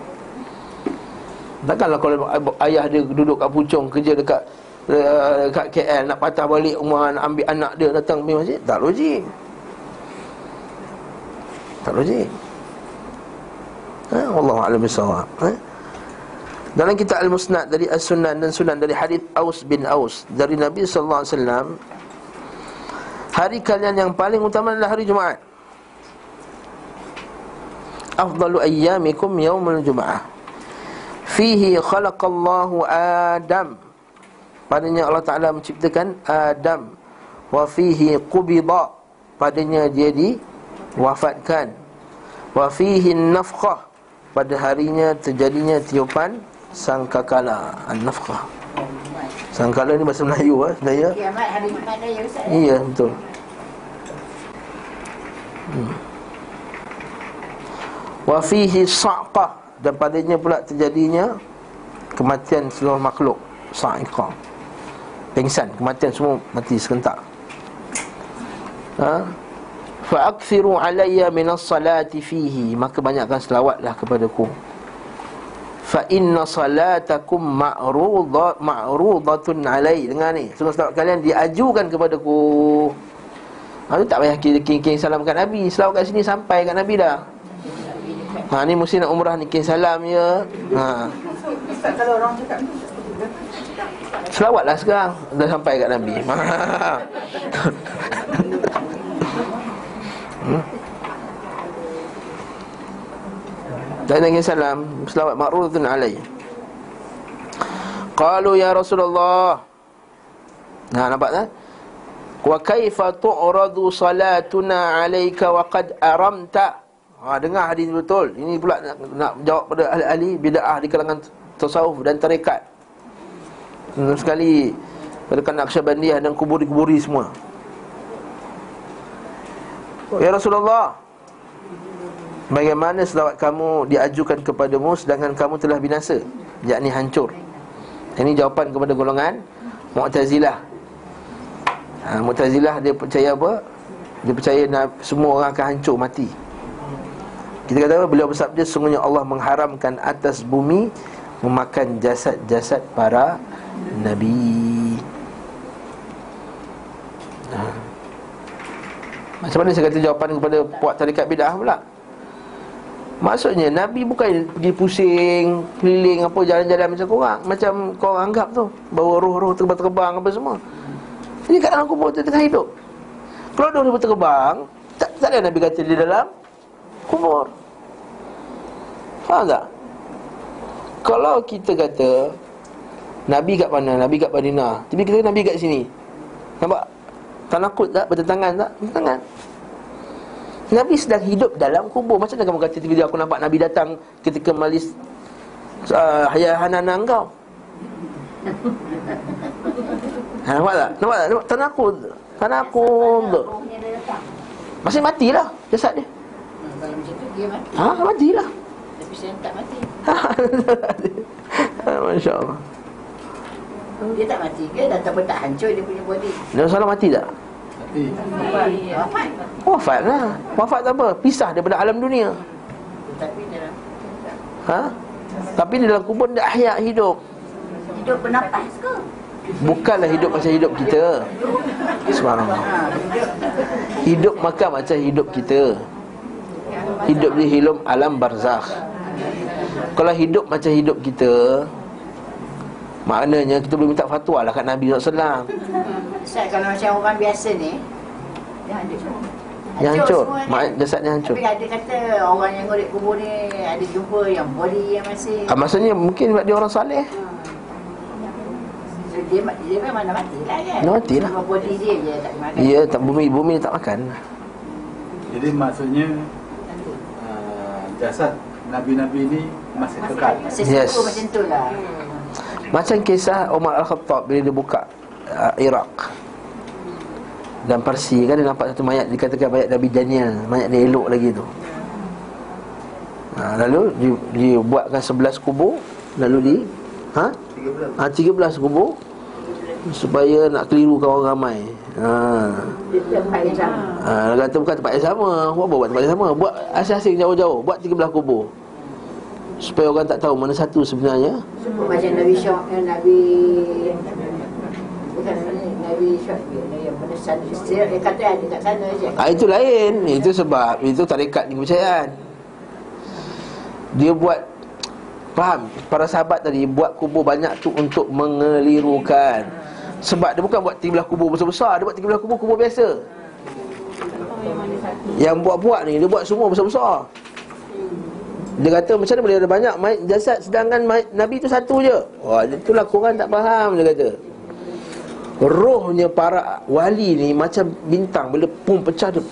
Takkanlah kalau ayah dia duduk kat Puchong kerja dekat uh, dekat KL nak patah balik rumah ambil anak dia datang pergi masjid, tak logik. Tak logik. Ha, wallahu a'lam. Ha? Dalam kitab Al-Musnad dari As-Sunan dan Sunan dari hadis Aus bin Aus dari Nabi wasallam hari kalian yang paling utama adalah hari Jumaat. Afdalu ayyamikum yaumul Jumaah. Fihi khalaqallahu Adam. Padanya Allah Taala menciptakan Adam. Wa fihi qubida. Padanya dia diwafatkan. Wa fihi nafkhah. Pada harinya terjadinya tiupan sangkakala an-nafkhah. Sangkala ni bahasa Melayu ah, sebenarnya. Kiamat hari Jumaat dah ya Ustaz Iya, betul. Hmm. Wa fihi sa'qah. Dan padanya pula terjadinya kematian seluruh makhluk. Sa'iqah pengsan kematian semua mati serentak. Ha? Fa akthiru alayya minas salati fihi. Maka banyakkan selawatlah kepadaku. Fa inna salatakum ma'rudat ma'rudatun alai. Dengar ni. Semua selawat kalian diajukan kepadaku. Ha, tak payah king-king salam kat Nabi. Selawat kat sini sampai kat Nabi dah Ha ni mesti nak umrah ni king salam ya. Ha. Kalau orang cakap Selawatlah sekarang Dah sampai kat Nabi hmm? Dan dengan salam Selawat ma'rudun alai Qalu ya Rasulullah Nah nampak tak? Wa kaifa tu'radu salatuna alaika wa qad aramta Ha, dengar hadis betul. Ini pula nak, nak jawab pada ahli-ahli bid'ah di kalangan tasawuf dan tarekat. Hmm, sekali pada kanak Naqsyabandiyah dan kuburi-kuburi semua. Ya Rasulullah, bagaimana selawat kamu diajukan kepadamu sedangkan kamu telah binasa, yakni hancur. Ini jawapan kepada golongan Mu'tazilah. Ha, Mu'tazilah dia percaya apa? Dia percaya semua orang akan hancur mati. Kita kata apa? Beliau bersabda Sungguhnya Allah mengharamkan atas bumi Memakan jasad-jasad para Nabi. Ha. Macam mana saya kata jawapan kepada Puak tarikat bidah pula? Maksudnya Nabi bukan pergi pusing Keliling apa jalan-jalan macam korang Macam korang anggap tu. Bawa roh-roh terbang-terbang apa semua. Jadi kat dalam kubur tu tengah hidup. Kalau dia terbang tak, tak ada Nabi kata di dalam kubur Faham tak? Kalau kita kata Nabi kat mana? Nabi kat Madinah Tapi kita kata Nabi kat sini Nampak? Tak nakut tak? Bertentangan tak? Bertentangan Nabi sedang hidup dalam kubur Macam mana kamu kata tiba aku nampak Nabi datang Ketika malis uh, Hayah Hanana engkau ha, Nampak tak? Nampak tak? Nampak? Tak nakut Tak Masih matilah jasad dia Kalau macam tu dia mati. Ha, matilah. Tapi saya tak mati. Masya Allah Dia tak mati ke? Dah tak tak hancur dia punya body. Nabi SAW mati tak? Mati. Wafat. Wafat. Lah. Wafat tak apa? Pisah daripada alam dunia. Tapi dalam ha? Tapi dalam kubur dia ahyak hidup. Hidup bernapas ke? Bukanlah hidup macam hidup kita. Subhanallah. Hidup makan macam hidup kita Hidup di hidup alam barzakh. Kalau hidup macam hidup kita Maknanya kita boleh minta fatwa lah kat Nabi SAW Ustaz kalau macam orang biasa ni Dia hancur semua. Yang hancur? Mak- Jasadnya hancur. Tapi ada kata orang yang ngorek kubur ni Ada jumpa yang body yang masih. Ah, Maksudnya mungkin dia orang saleh So, dia, dia memang nak mati lah kan? Nak mati lah. Cuma body dia je tak makan Ya tak bumi bumi tak makan. Jadi maksudnya jasad Nabi-Nabi ni masih kekal. Masih Yes. macam tu lah Macam kisah Umar Al-Khattab Bila dia buka uh, Iraq Dan Parsi kan Dia nampak satu mayat Dikatakan mayat Nabi Daniel Mayat dia elok lagi tu ha, Lalu dia, dia buatkan 11 kubur Lalu di Ha? 13 ha, 13 kubur Supaya nak kelirukan orang ramai Ha. Ha, dia kata bukan tempat yang sama. Buat apa? Buat tempat yang sama. Buat asing-asing jauh-jauh. Buat 13 kubur. Supaya orang tak tahu mana satu sebenarnya. Macam Nabi Syok eh, Nabi Bukan Nabi Nabi Syok Yang pada sana. Dia kata ada kat sana je. Ah itu lain. Itu sebab itu tarekat ni kepercayaan. Dia buat faham? Para sahabat tadi buat kubur banyak tu untuk mengelirukan. Sebab dia bukan buat 13 kubur besar-besar, dia buat 13 kubur kubur biasa. Yang buat-buat ni dia buat semua besar-besar. Dia kata macam mana boleh ada banyak mayat jasad sedangkan mayat Nabi tu satu je. Wah, itulah korang tak faham dia kata. Rohnya para wali ni macam bintang Bila pum pecah dia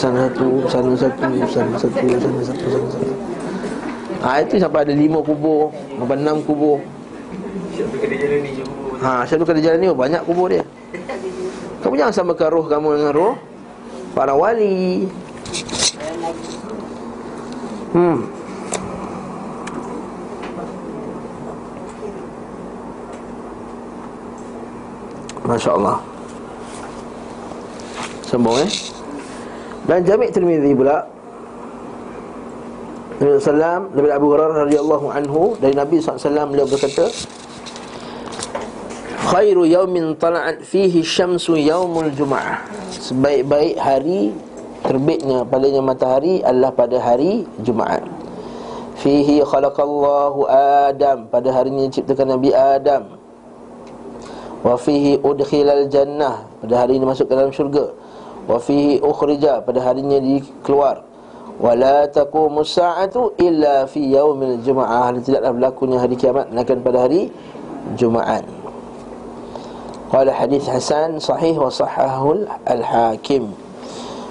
Sana satu, sana satu, sana satu, sana satu, sana satu Ha, itu sampai ada lima kubur Sampai enam kubur Ha, Syaitu kena jalan ni banyak kubur dia. Kamu jangan samakan roh kamu dengan roh. Para wali. Hmm. Masya Allah Sambung eh? Dan Jami' Tirmidhi pula. Nabi SAW Nabi Abu Hurairah radhiyallahu anhu Dari Nabi SAW beliau berkata Khairu yaumin tala'at fihi syamsu yaumul jum'ah Sebaik-baik hari Terbitnya padanya matahari adalah pada hari Jumaat. Fihi khalaqallahu Adam. Pada hari ini ciptakan Nabi Adam. Wa fihi udkhilal jannah. Pada hari ini masuk ke dalam syurga. Wa fihi ukhrija. Pada hari ini dikeluar Wa la taqumu sa'atu illa fi yaumil jum'ah Dan tidaklah berlakunya hari kiamat Melainkan pada hari Jumaat Qala hadis Hasan sahih wa sahahul al-hakim.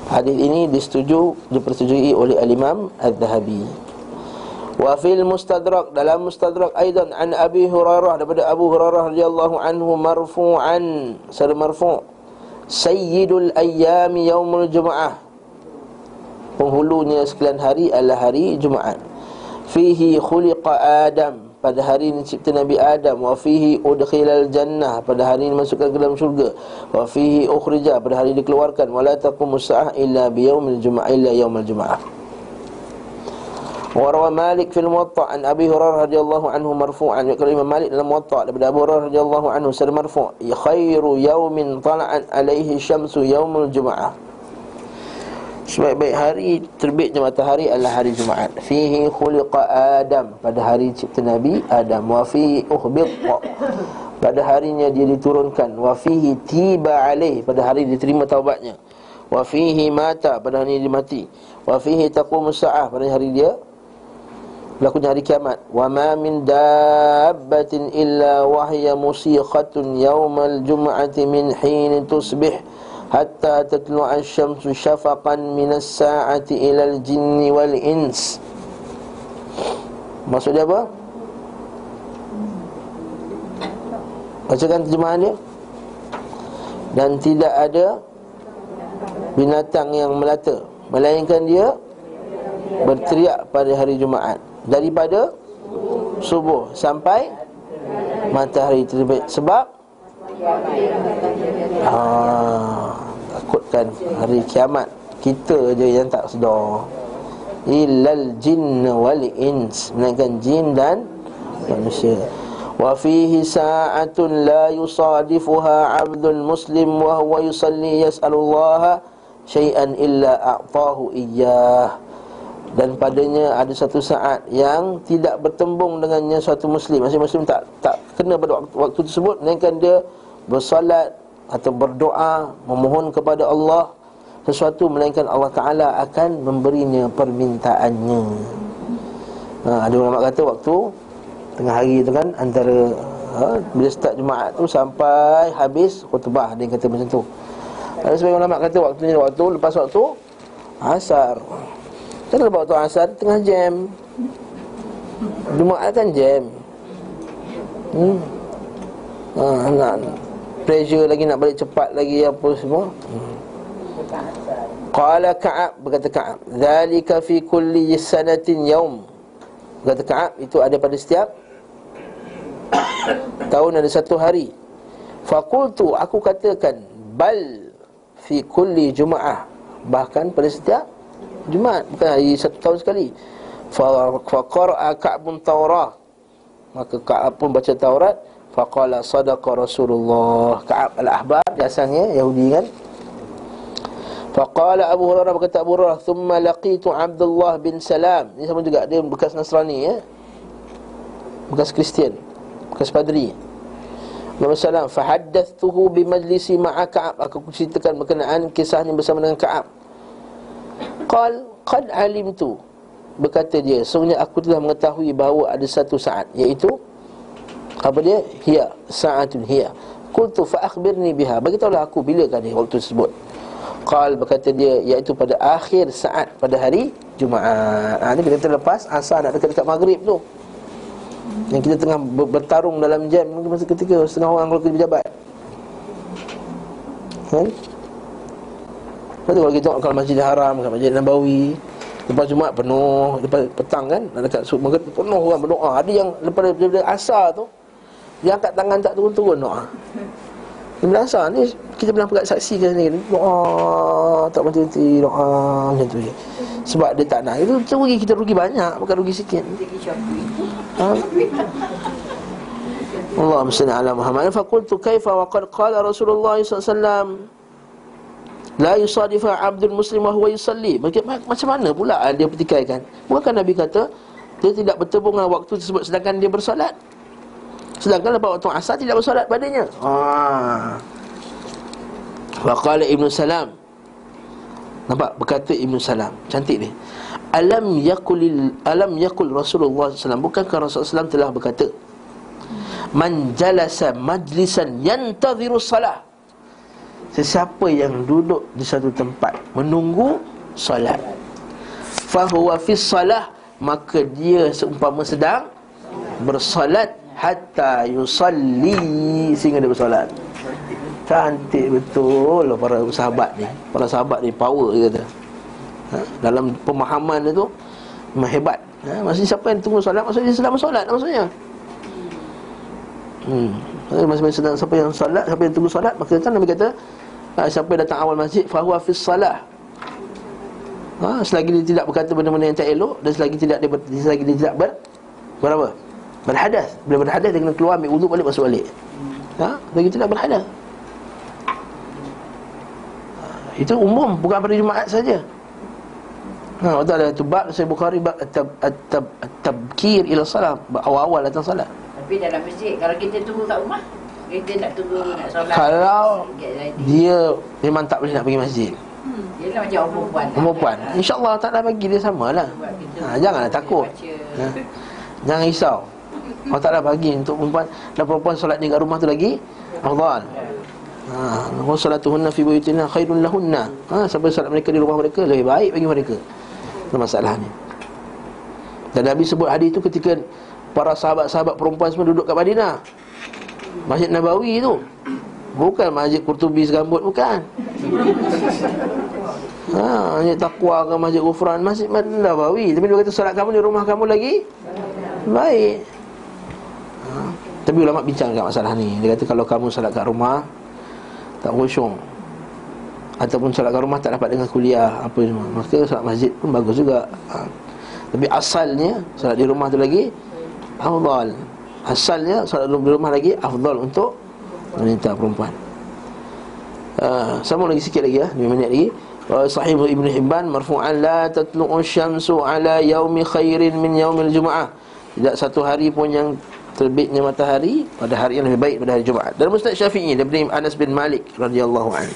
Hadis ini disetujui dipersetujui oleh al-Imam Al-Zahabi Wa fil mustadrak dalam mustadrak aidan an Abi Hurairah daripada Abu Hurairah radhiyallahu anhu marfu'an secara marfu' Sayyidul ayyam yaumul jumu'ah Penghulunya sekalian hari adalah hari Jumaat. Fihi khuliqa Adam pada hari ini cipta Nabi Adam wa fihi udkhilal jannah pada hari ini masukkan ke dalam syurga wa fihi ukhrija pada hari ini dikeluarkan wala taqumu sa'ah illa biyaumil jumu'ah illa yaumil jumu'ah وروى مالك في الموطأ عن أبي هريرة رضي الله عنه مرفوعا يقول الإمام مالك dalam موطأ daripada Abu Hurairah radhiyallahu anhu secara marfu' khairu yaumin tala'at alaihi syamsu yaumul jumu'ah Sebaik-baik hari terbitnya matahari adalah hari Jumaat. Fihi khuliqa Adam. Pada hari cipta Nabi Adam. Wa fihi uhbit pada harinya dia diturunkan. Wa fihi tiba alaih. Pada hari diterima taubatnya. Wa fihi mata. Pada hari dia mati. Wa fihi taqumu sa'ah. Pada hari dia berlakunya hari kiamat. Wa ma min dabbatin illa wahya musikhatun yaumal jum'ati min hin tusbih hatta tatlu asy-syamsu syafaqan minas sa'ati ila al-jinni wal ins. Maksudnya apa? Bacakan terjemahan dia. Dan tidak ada binatang yang melata. Melainkan dia berteriak pada hari Jumaat. Daripada subuh sampai matahari terbit. Sebab ah takutkan hari kiamat kita je yang tak sedar. Illal jinn wal ins melainkan jin dan manusia. Wa fihi sa'atun la yusadifuha 'abdul muslim wa huwa yusalli yas'alullaha syai'an illa a'tahu iyyah dan padanya ada satu saat yang tidak bertembung dengannya suatu muslim. Maksudnya muslim tak tak kena pada waktu, waktu tersebut. Melainkan dia bersalat atau berdoa Memohon kepada Allah Sesuatu melainkan Allah Ta'ala akan memberinya permintaannya. Ha, Ada ulama kata waktu Tengah hari tu kan Antara ha, Bila start Jumaat tu sampai habis khutbah. Dia kata macam tu. Ada sebagian ulama kata waktunya waktu Lepas waktu Asar Kan lepas waktu asar? Tengah jam. Jumaat kan jam. Hmm. ha, nak Pressure lagi nak balik cepat lagi apa semua. Hmm. Qala Ka'ab berkata Ka'ab Zalika fi kulli sanatin yaum. Berkata Ka'ab itu ada pada setiap Tahun ada satu hari. Fakultu aku katakan Bal fi kulli juma'ah. Bahkan pada setiap Jumaat bukan hari satu tahun sekali. Faqara'a Ka'bun Taurah Maka Ka'ab pun baca Taurat. Faqala sadaqa Rasulullah. Ka'ab al-Ahbar Biasanya Yahudi kan. Faqala Abu Hurairah berkata Abu Hurairah Thumma laqitu Abdullah bin Salam. Ini sama juga Dia bekas Nasrani ya. Bekas Kristian Bekas Padri Nabi Sallam Fahaddathuhu bimajlisi ma'a Ka'ab Aku ceritakan berkenaan kisah ini bersama dengan Ka'ab Qal qad alimtu. Berkata dia sungguhnya aku telah mengetahui bahawa ada satu saat iaitu apa dia? Hiya saatun hiya. Qultu fa akhbirni biha. Bagi tahulah aku bila kan waktu tersebut. Qal berkata dia iaitu pada akhir saat pada hari Jumaat. Ha, ni kita terlepas asar nak dekat-dekat maghrib tu. Yang kita tengah bertarung dalam jam mungkin masa ketika setengah orang kalau kerja pejabat. Kan Lepas tu kalau kita tengok kalau Masjid Haram, kalau Masjid Nabawi Lepas Jumaat penuh Lepas petang kan Dekat sub maghrib penuh orang berdoa. Ada yang lepas daripada asar tu Dia angkat tangan tak turun-turun doa. Bila asar ni Kita pernah pegat saksikan ni Doa Tak berhenti Doa macam tu je. Sebab dia tak nak. Itu rugi kita rugi banyak Bukan rugi sikit. Ha? Allah mesti ala Muhammad. Fakultu kaifa wa qad qala Rasulullah SAW La yusadifa abdul muslim wa huwa yusalli. Macam mana pula dia pertikaikan? Bukankah Nabi kata Dia tidak bertemu dengan waktu tersebut Sedangkan dia bersolat? Sedangkan lepas waktu asar tidak bersolat padanya. Haa Wa qala Ibn Salam. Nampak? Berkata Ibn Salam. Cantik ni. Alam yakulil alam yakul Rasulullah SAW Bukankah Rasulullah SAW telah berkata Man jalasa majlisan yantadhiru salah Sesiapa yang duduk di satu tempat Menunggu solat Fahuwa fi salah Maka dia seumpama sedang Bersolat Hatta yusalli Sehingga dia bersolat Cantik betul lah para sahabat ni Para sahabat ni power dia kata ha? Dalam pemahaman dia tu Memang hebat ha? Maksudnya siapa yang tunggu solat Maksudnya dia sedang bersolat maksudnya Hmm. Masa sedang siapa yang solat, siapa yang tunggu solat, maka kan Nabi kata, ha, siapa yang datang awal masjid fahuwa fis salah. Ha, selagi dia tidak berkata benda-benda yang tak elok dan selagi tidak dia ber, selagi dia tidak ber berapa? Berhadas. Bila berhadas dia kena keluar ambil wuduk balik masuk balik. Ha, selagi tidak berhadas. Ha, itu umum bukan pada Jumaat saja. Ha, waktu ada tu bab saya Bukhari bab at-tab at-tab at-tabkir ila salat, awal-awal datang salat. Tapi dalam masjid, kalau kita tunggu kat rumah, kita nak tunggu nak solat. Kalau dia memang tak boleh nak pergi masjid. Yelah macam orang perempuan. lah. Orang perempuan InsyaAllah tak nak bagi dia sama lah ha, Janganlah takut ha. Jangan risau Allah Ta'ala bagi untuk perempuan Dan perempuan solat ni kat rumah tu lagi Afdal Ha, wa salatuhunna fi buyutina khairun lahunna. Ha, sampai solat mereka di rumah mereka lebih baik bagi mereka. Itu masalah ni. Dan Nabi sebut hadis itu ketika para sahabat-sahabat perempuan semua duduk kat Madinah. Masjid Nabawi tu. Bukan Masjid Qurtubi segambut bukan. Ha, Masjid Taqwa ke Masjid Ghufran, Masjid Nabawi. Tapi dia kata solat kamu di rumah kamu lagi baik. Ha, tapi ulama bincang kat masalah ni. Dia kata kalau kamu solat kat rumah tak khusyuk ataupun solat kat rumah tak dapat dengan kuliah apa semua maka solat masjid pun bagus juga ha. tapi asalnya solat di rumah tu lagi afdal asalnya solat di rumah lagi afdal untuk wanita perempuan uh, sama lagi sikit lagi ya 5 minit lagi Uh, Sahih Ibn Hibban marfu'an la tatlu'u syamsu ala yaumi khairin min yaumil jum'ah. Tidak satu hari pun yang terbitnya matahari pada hari yang lebih baik pada hari Jumaat. Dan Ustaz Syafi'i daripada Anas bin Malik radhiyallahu anhu.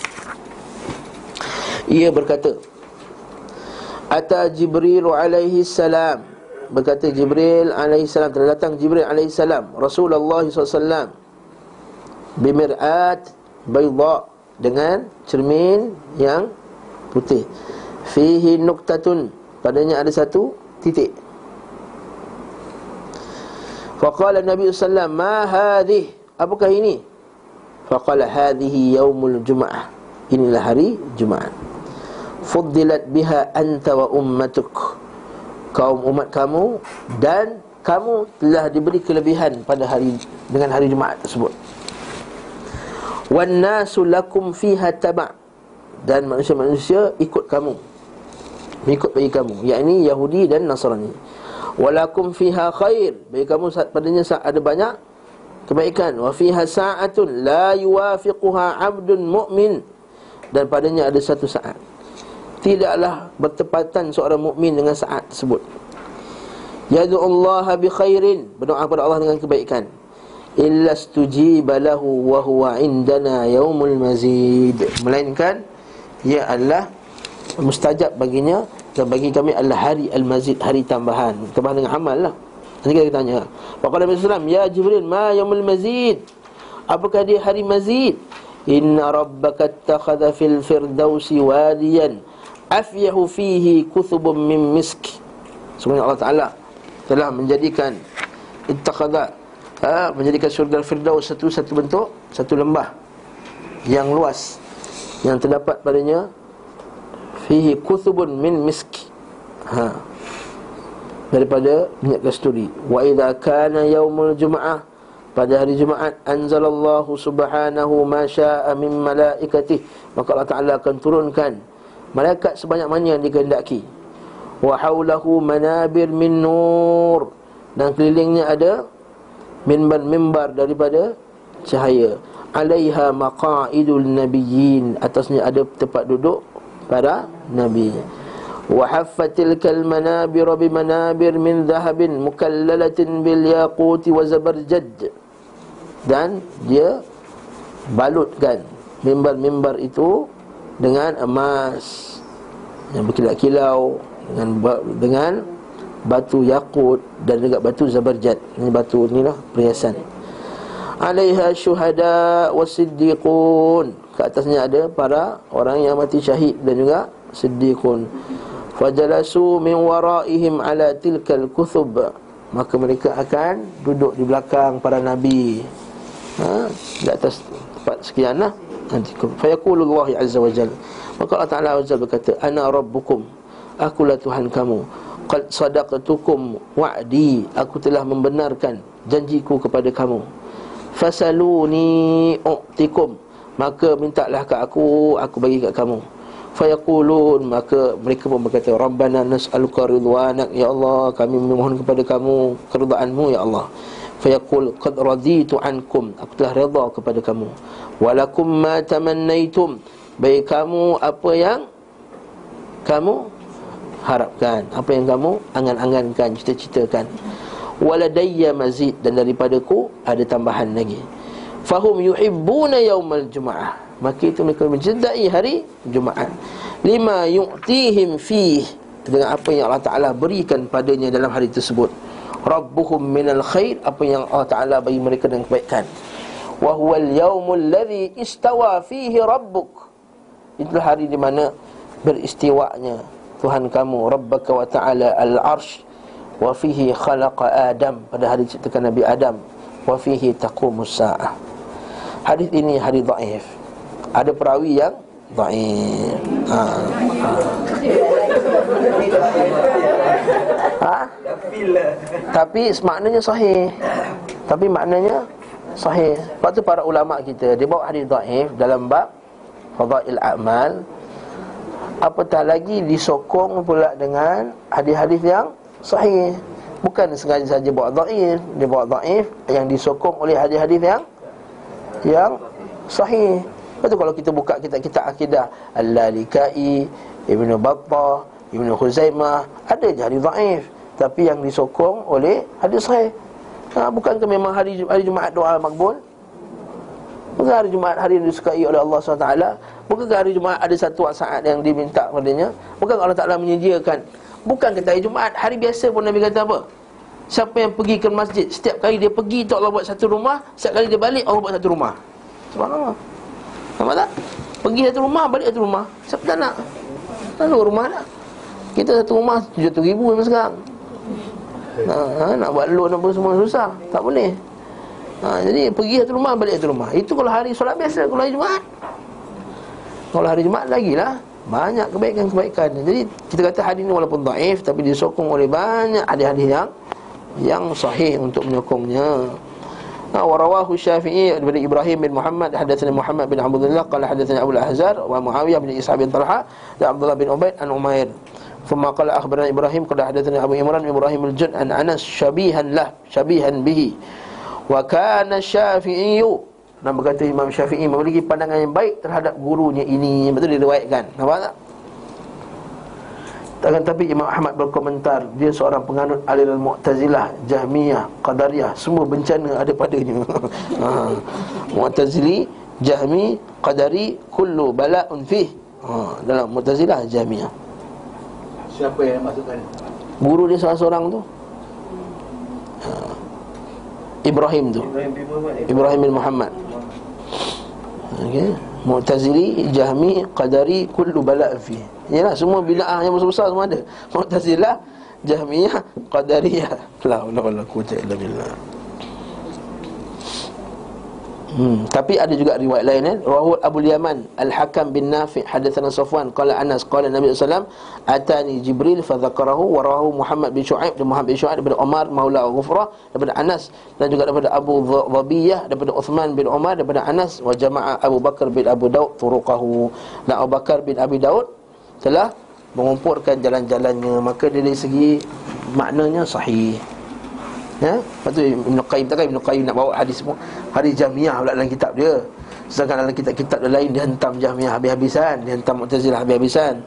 Ia berkata, Ata Jibril alaihi salam Berkata Jibril alaihi salam datang Jibril alaihi salam Rasulullah SAW Bimir'at Bayda Dengan cermin yang putih. Fihi nuktatun Padanya ada satu titik. Faqala Nabi SAW Ma hadih? Apakah ini? Faqala hadhihi yaumul jum'ah. Inilah hari Jumaat Fuddilat biha anta wa ummatuk Kaum umat kamu Dan kamu telah diberi kelebihan pada hari Dengan hari Jumaat tersebut. Wan nasu lakum fiha taba' Dan manusia-manusia ikut kamu Ikut bagi kamu Yakni Yahudi dan Nasrani. Walakum fiha khair Bagi kamu padanya ada banyak Kebaikan. Wa fiha sa'atun La yuwafiquha abdun mu'min Dan padanya ada satu saat Tidaklah bertepatan seorang mukmin dengan saat tersebut. Yadu Allah bi khairin Berdoa kepada Allah dengan kebaikan. Illa stujiba lahu wa huwa indana yaumul mazid. Melainkan Ia adalah mustajab baginya dan bagi kami adalah hari al-mazid hari tambahan. Tambahan dengan amal lah. Nanti kita tanya. Faqala Nabi SAW Ya Jibril ma yaumul mazid? Apakah dia hari mazid? Inna rabbaka attakhadha fil firdausi wadiyan afyahu fihi kuthubun min misk. Sebenarnya Allah Ta'ala telah menjadikan ittakhadha ha, menjadikan surga firdaus satu satu bentuk satu lembah yang luas yang terdapat padanya. Fihi kuthubun min misk. Ha. Daripada minyak kasturi. Wa idza kana yaumul jumaah pada hari Jumaat anzalallahu subhanahu ma syaa min malaikatih maka Allah Taala akan turunkan malaikat sebanyak mana yang dikehendaki? Wa haulahu manabir min nur. Dan kelilingnya ada mimbar-mimbar daripada cahaya. Alaiha maqaidul nabiyyin. Atasnya ada tempat duduk para nabi. Wa haffatil kal manabir bi manabir min dhahabin mukallalatin bil yaqut wa zabarjad dan dia balutkan mimbar-mimbar itu dengan emas yang berkilau-kilau dengan dengan batu yakut dan juga batu zabarjad ini batu inilah perhiasan. Alaiha syuhada wasiddiqun ke atasnya ada para orang yang mati syahid dan juga siddiqun. Fajalasu min waraihim ala tilkal kuthub. Maka mereka akan duduk di belakang para nabi. Ha, di atas tempat sekian lah nanti fayaqulu Allah azza wa jalla maka Allah Taala azza berkata ana rabbukum. Akulah tuhan kamu. Qad sadaqtukum wa'di. Aku telah membenarkan janjiku kepada kamu. Fasaluni u'tikum. Maka mintalah ke aku aku bagi kat kamu. Fayaqulun. Maka mereka pun berkata rabbana nas'aluka ridwanak ya Allah. Kami memohon kepada kamu keridhaanmu ya Allah. Fayaqul qad raditu ankum. Aku telah redha kepada kamu walakum ma tamannaitum. Baik kamu apa yang kamu harapkan. Apa yang kamu angan-angankan cita-citakan. Waladayya mazid. Dan daripadaku ada tambahan lagi. Fahum yuhibbuna yaumal jumaah maka itu mereka mencintai hari Jumaat. Lima yu'tihim fih. Dengan apa yang Allah Taala berikan padanya dalam hari tersebut. Rabbuhum minal khair. Apa yang Allah Taala bagi mereka dengan kebaikan wa huwal yaumul ladzi istawa fihi rabbuk. Itulah hari di mana beristiwanya Tuhan kamu rabbaka wa ta'ala al-arsh. Wa fihi khalaqa adam. Pada hari ciptakan Nabi Adam wa fihi taqumus saah hadis ini hadis dhaif. Ada perawi yang dhaif. Ha, ha? ha? tapi maknanya sahih. Tapi maknanya sahih. Sebab tu para ulama kita dia bawa hadis dhaif dalam bab fadail a'mal. Apatah lagi disokong pula dengan hadis-hadis yang sahih. Bukan sengaja saja bawa dhaif dia bawa dhaif yang disokong oleh hadis-hadis yang yang sahih. Betul kalau kita buka kitab-kitab akidah Al-Lalikai, Ibn Battah, Ibn Khuzaimah Ada je hadis dhaif. Tapi yang disokong oleh hadis sahih ha, Bukankah memang hari, hari Jumaat doa makbul? Bukan hari Jumaat hari yang disukai oleh Allah SWT Bukankah hari Jumaat ada satu saat yang diminta padanya Bukan Allah Ta'ala menyediakan Bukan kata hari Jumaat Hari biasa pun Nabi kata apa Siapa yang pergi ke masjid Setiap kali dia pergi tu Allah buat satu rumah Setiap kali dia balik Allah buat satu rumah Subhanallah Nampak tak? Pergi satu rumah, balik satu rumah Siapa tak nak? Lalu rumah tak? Kita satu rumah, tujuh ribu memang sekarang ha, ha, Nak buat loan apa semua susah. Tak boleh. Ha, Jadi pergi satu rumah balik satu rumah. Itu kalau hari solat biasa kalau hari Jumaat. Kalau hari Jumaat lagi lah Banyak kebaikan-kebaikan. Jadi kita kata hari ini walaupun daif Tapi disokong oleh banyak hadis-hadis yang Yang sahih untuk menyokongnya. Ha, nah, warawahu syafi'i daripada Ibrahim bin Muhammad hadatsana Muhammad bin Abdullah Qala hadatsana Abu Al-Ahzar Wa Muawiyah bin Isha bin Talha Dan Abdullah bin Ubaid an Umair. ثم قال أخبرنا إبراهيم قال حدثنا أبو إمران إبراهيم الجن عن أنس شبيها له شبيها به وكان الشافعي Nama berkata Imam Syafi'i memiliki pandangan yang baik terhadap gurunya ini Betul diriwayatkan Nampak tak? Akan tapi Imam Ahmad berkomentar Dia seorang penganut aliran Mu'tazilah Jahmiyah, Qadariyah Semua bencana ada padanya ha. Mu'tazili, Jahmi, Qadari Kullu bala'un fih ha. Dalam Mu'tazilah, Jahmiyah Siapa yang masukkan? Guru dia salah seorang tu ha. Ibrahim tu Ibrahim bin Muhammad Okey Mu'tazili, Jahmi, Qadari Kullu bala'un fih Yalah semua bid'ah yang besar-besar semua ada. Mu'tazilah, Jahmiyah, Qadariyah. La haula wala quwwata illa billah. Hmm, tapi ada juga riwayat lain eh. Rawahu Abu Yaman Al-Hakam bin Nafi' hadatsana Safwan qala Anas qala Nabi sallallahu atani Jibril fa dzakarahu wa rawahu Muhammad bin Shu'aib dan Muhammad bin Shu'aib daripada Umar maula Ghufrah daripada Anas dan juga daripada Abu Dhabiyah daripada Uthman bin Umar daripada Anas wa jama'a Abu Bakar bin Abu Daud turuqahu dan Abu Bakar bin Abi Daud telah mengumpulkan jalan-jalannya maka dari segi maknanya sahih Ya, lepas tu Ibn Qayyim tak kan Ibn Qayyim nak bawa hadis semua? Hadis jamiah pula dalam kitab dia. Sedangkan dalam kitab-kitab lain Dia hentam jamiah habis-habisan Dia hentam mu'tazilah habis-habisan.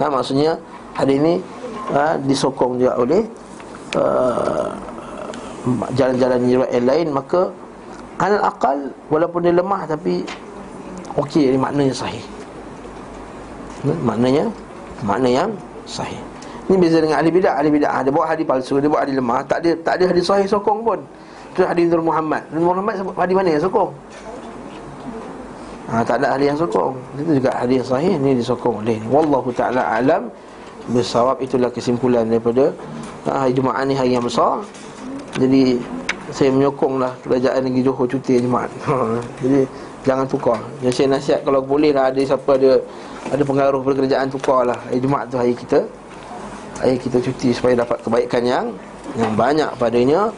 Ha, Maksudnya hadis ni ha, Disokong juga oleh uh, Jalan-jalan yang lain Maka Anal akal Walaupun dia lemah tapi Okey, maknanya sahih. Ha, Maknanya Makna yang sahih ini beza dengan ahli bidah. Ahli bidah dia buat hadis palsu, dia buat hadis lemah, tak ada tak ada hadis sahih sokong pun. Itu hadis Nur Muhammad. Nur Muhammad hadis mana yang sokong? Ha, tak ada ahli yang sokong. Itu juga hadis sahih ini disokong oleh ni. Wallahu taala alam bersawab itulah kesimpulan daripada hari Jumaat ni hari yang besar. Jadi saya menyokonglah kerajaan negeri Johor cuti Jumaat. Ha, jadi jangan tukar. Jadi saya nasihat kalau boleh lah ada siapa ada ada pengaruh pada kerajaan tukarlah. Hari Jumaat tu hari kita Ayah kita cuti supaya dapat kebaikan yang yang banyak padanya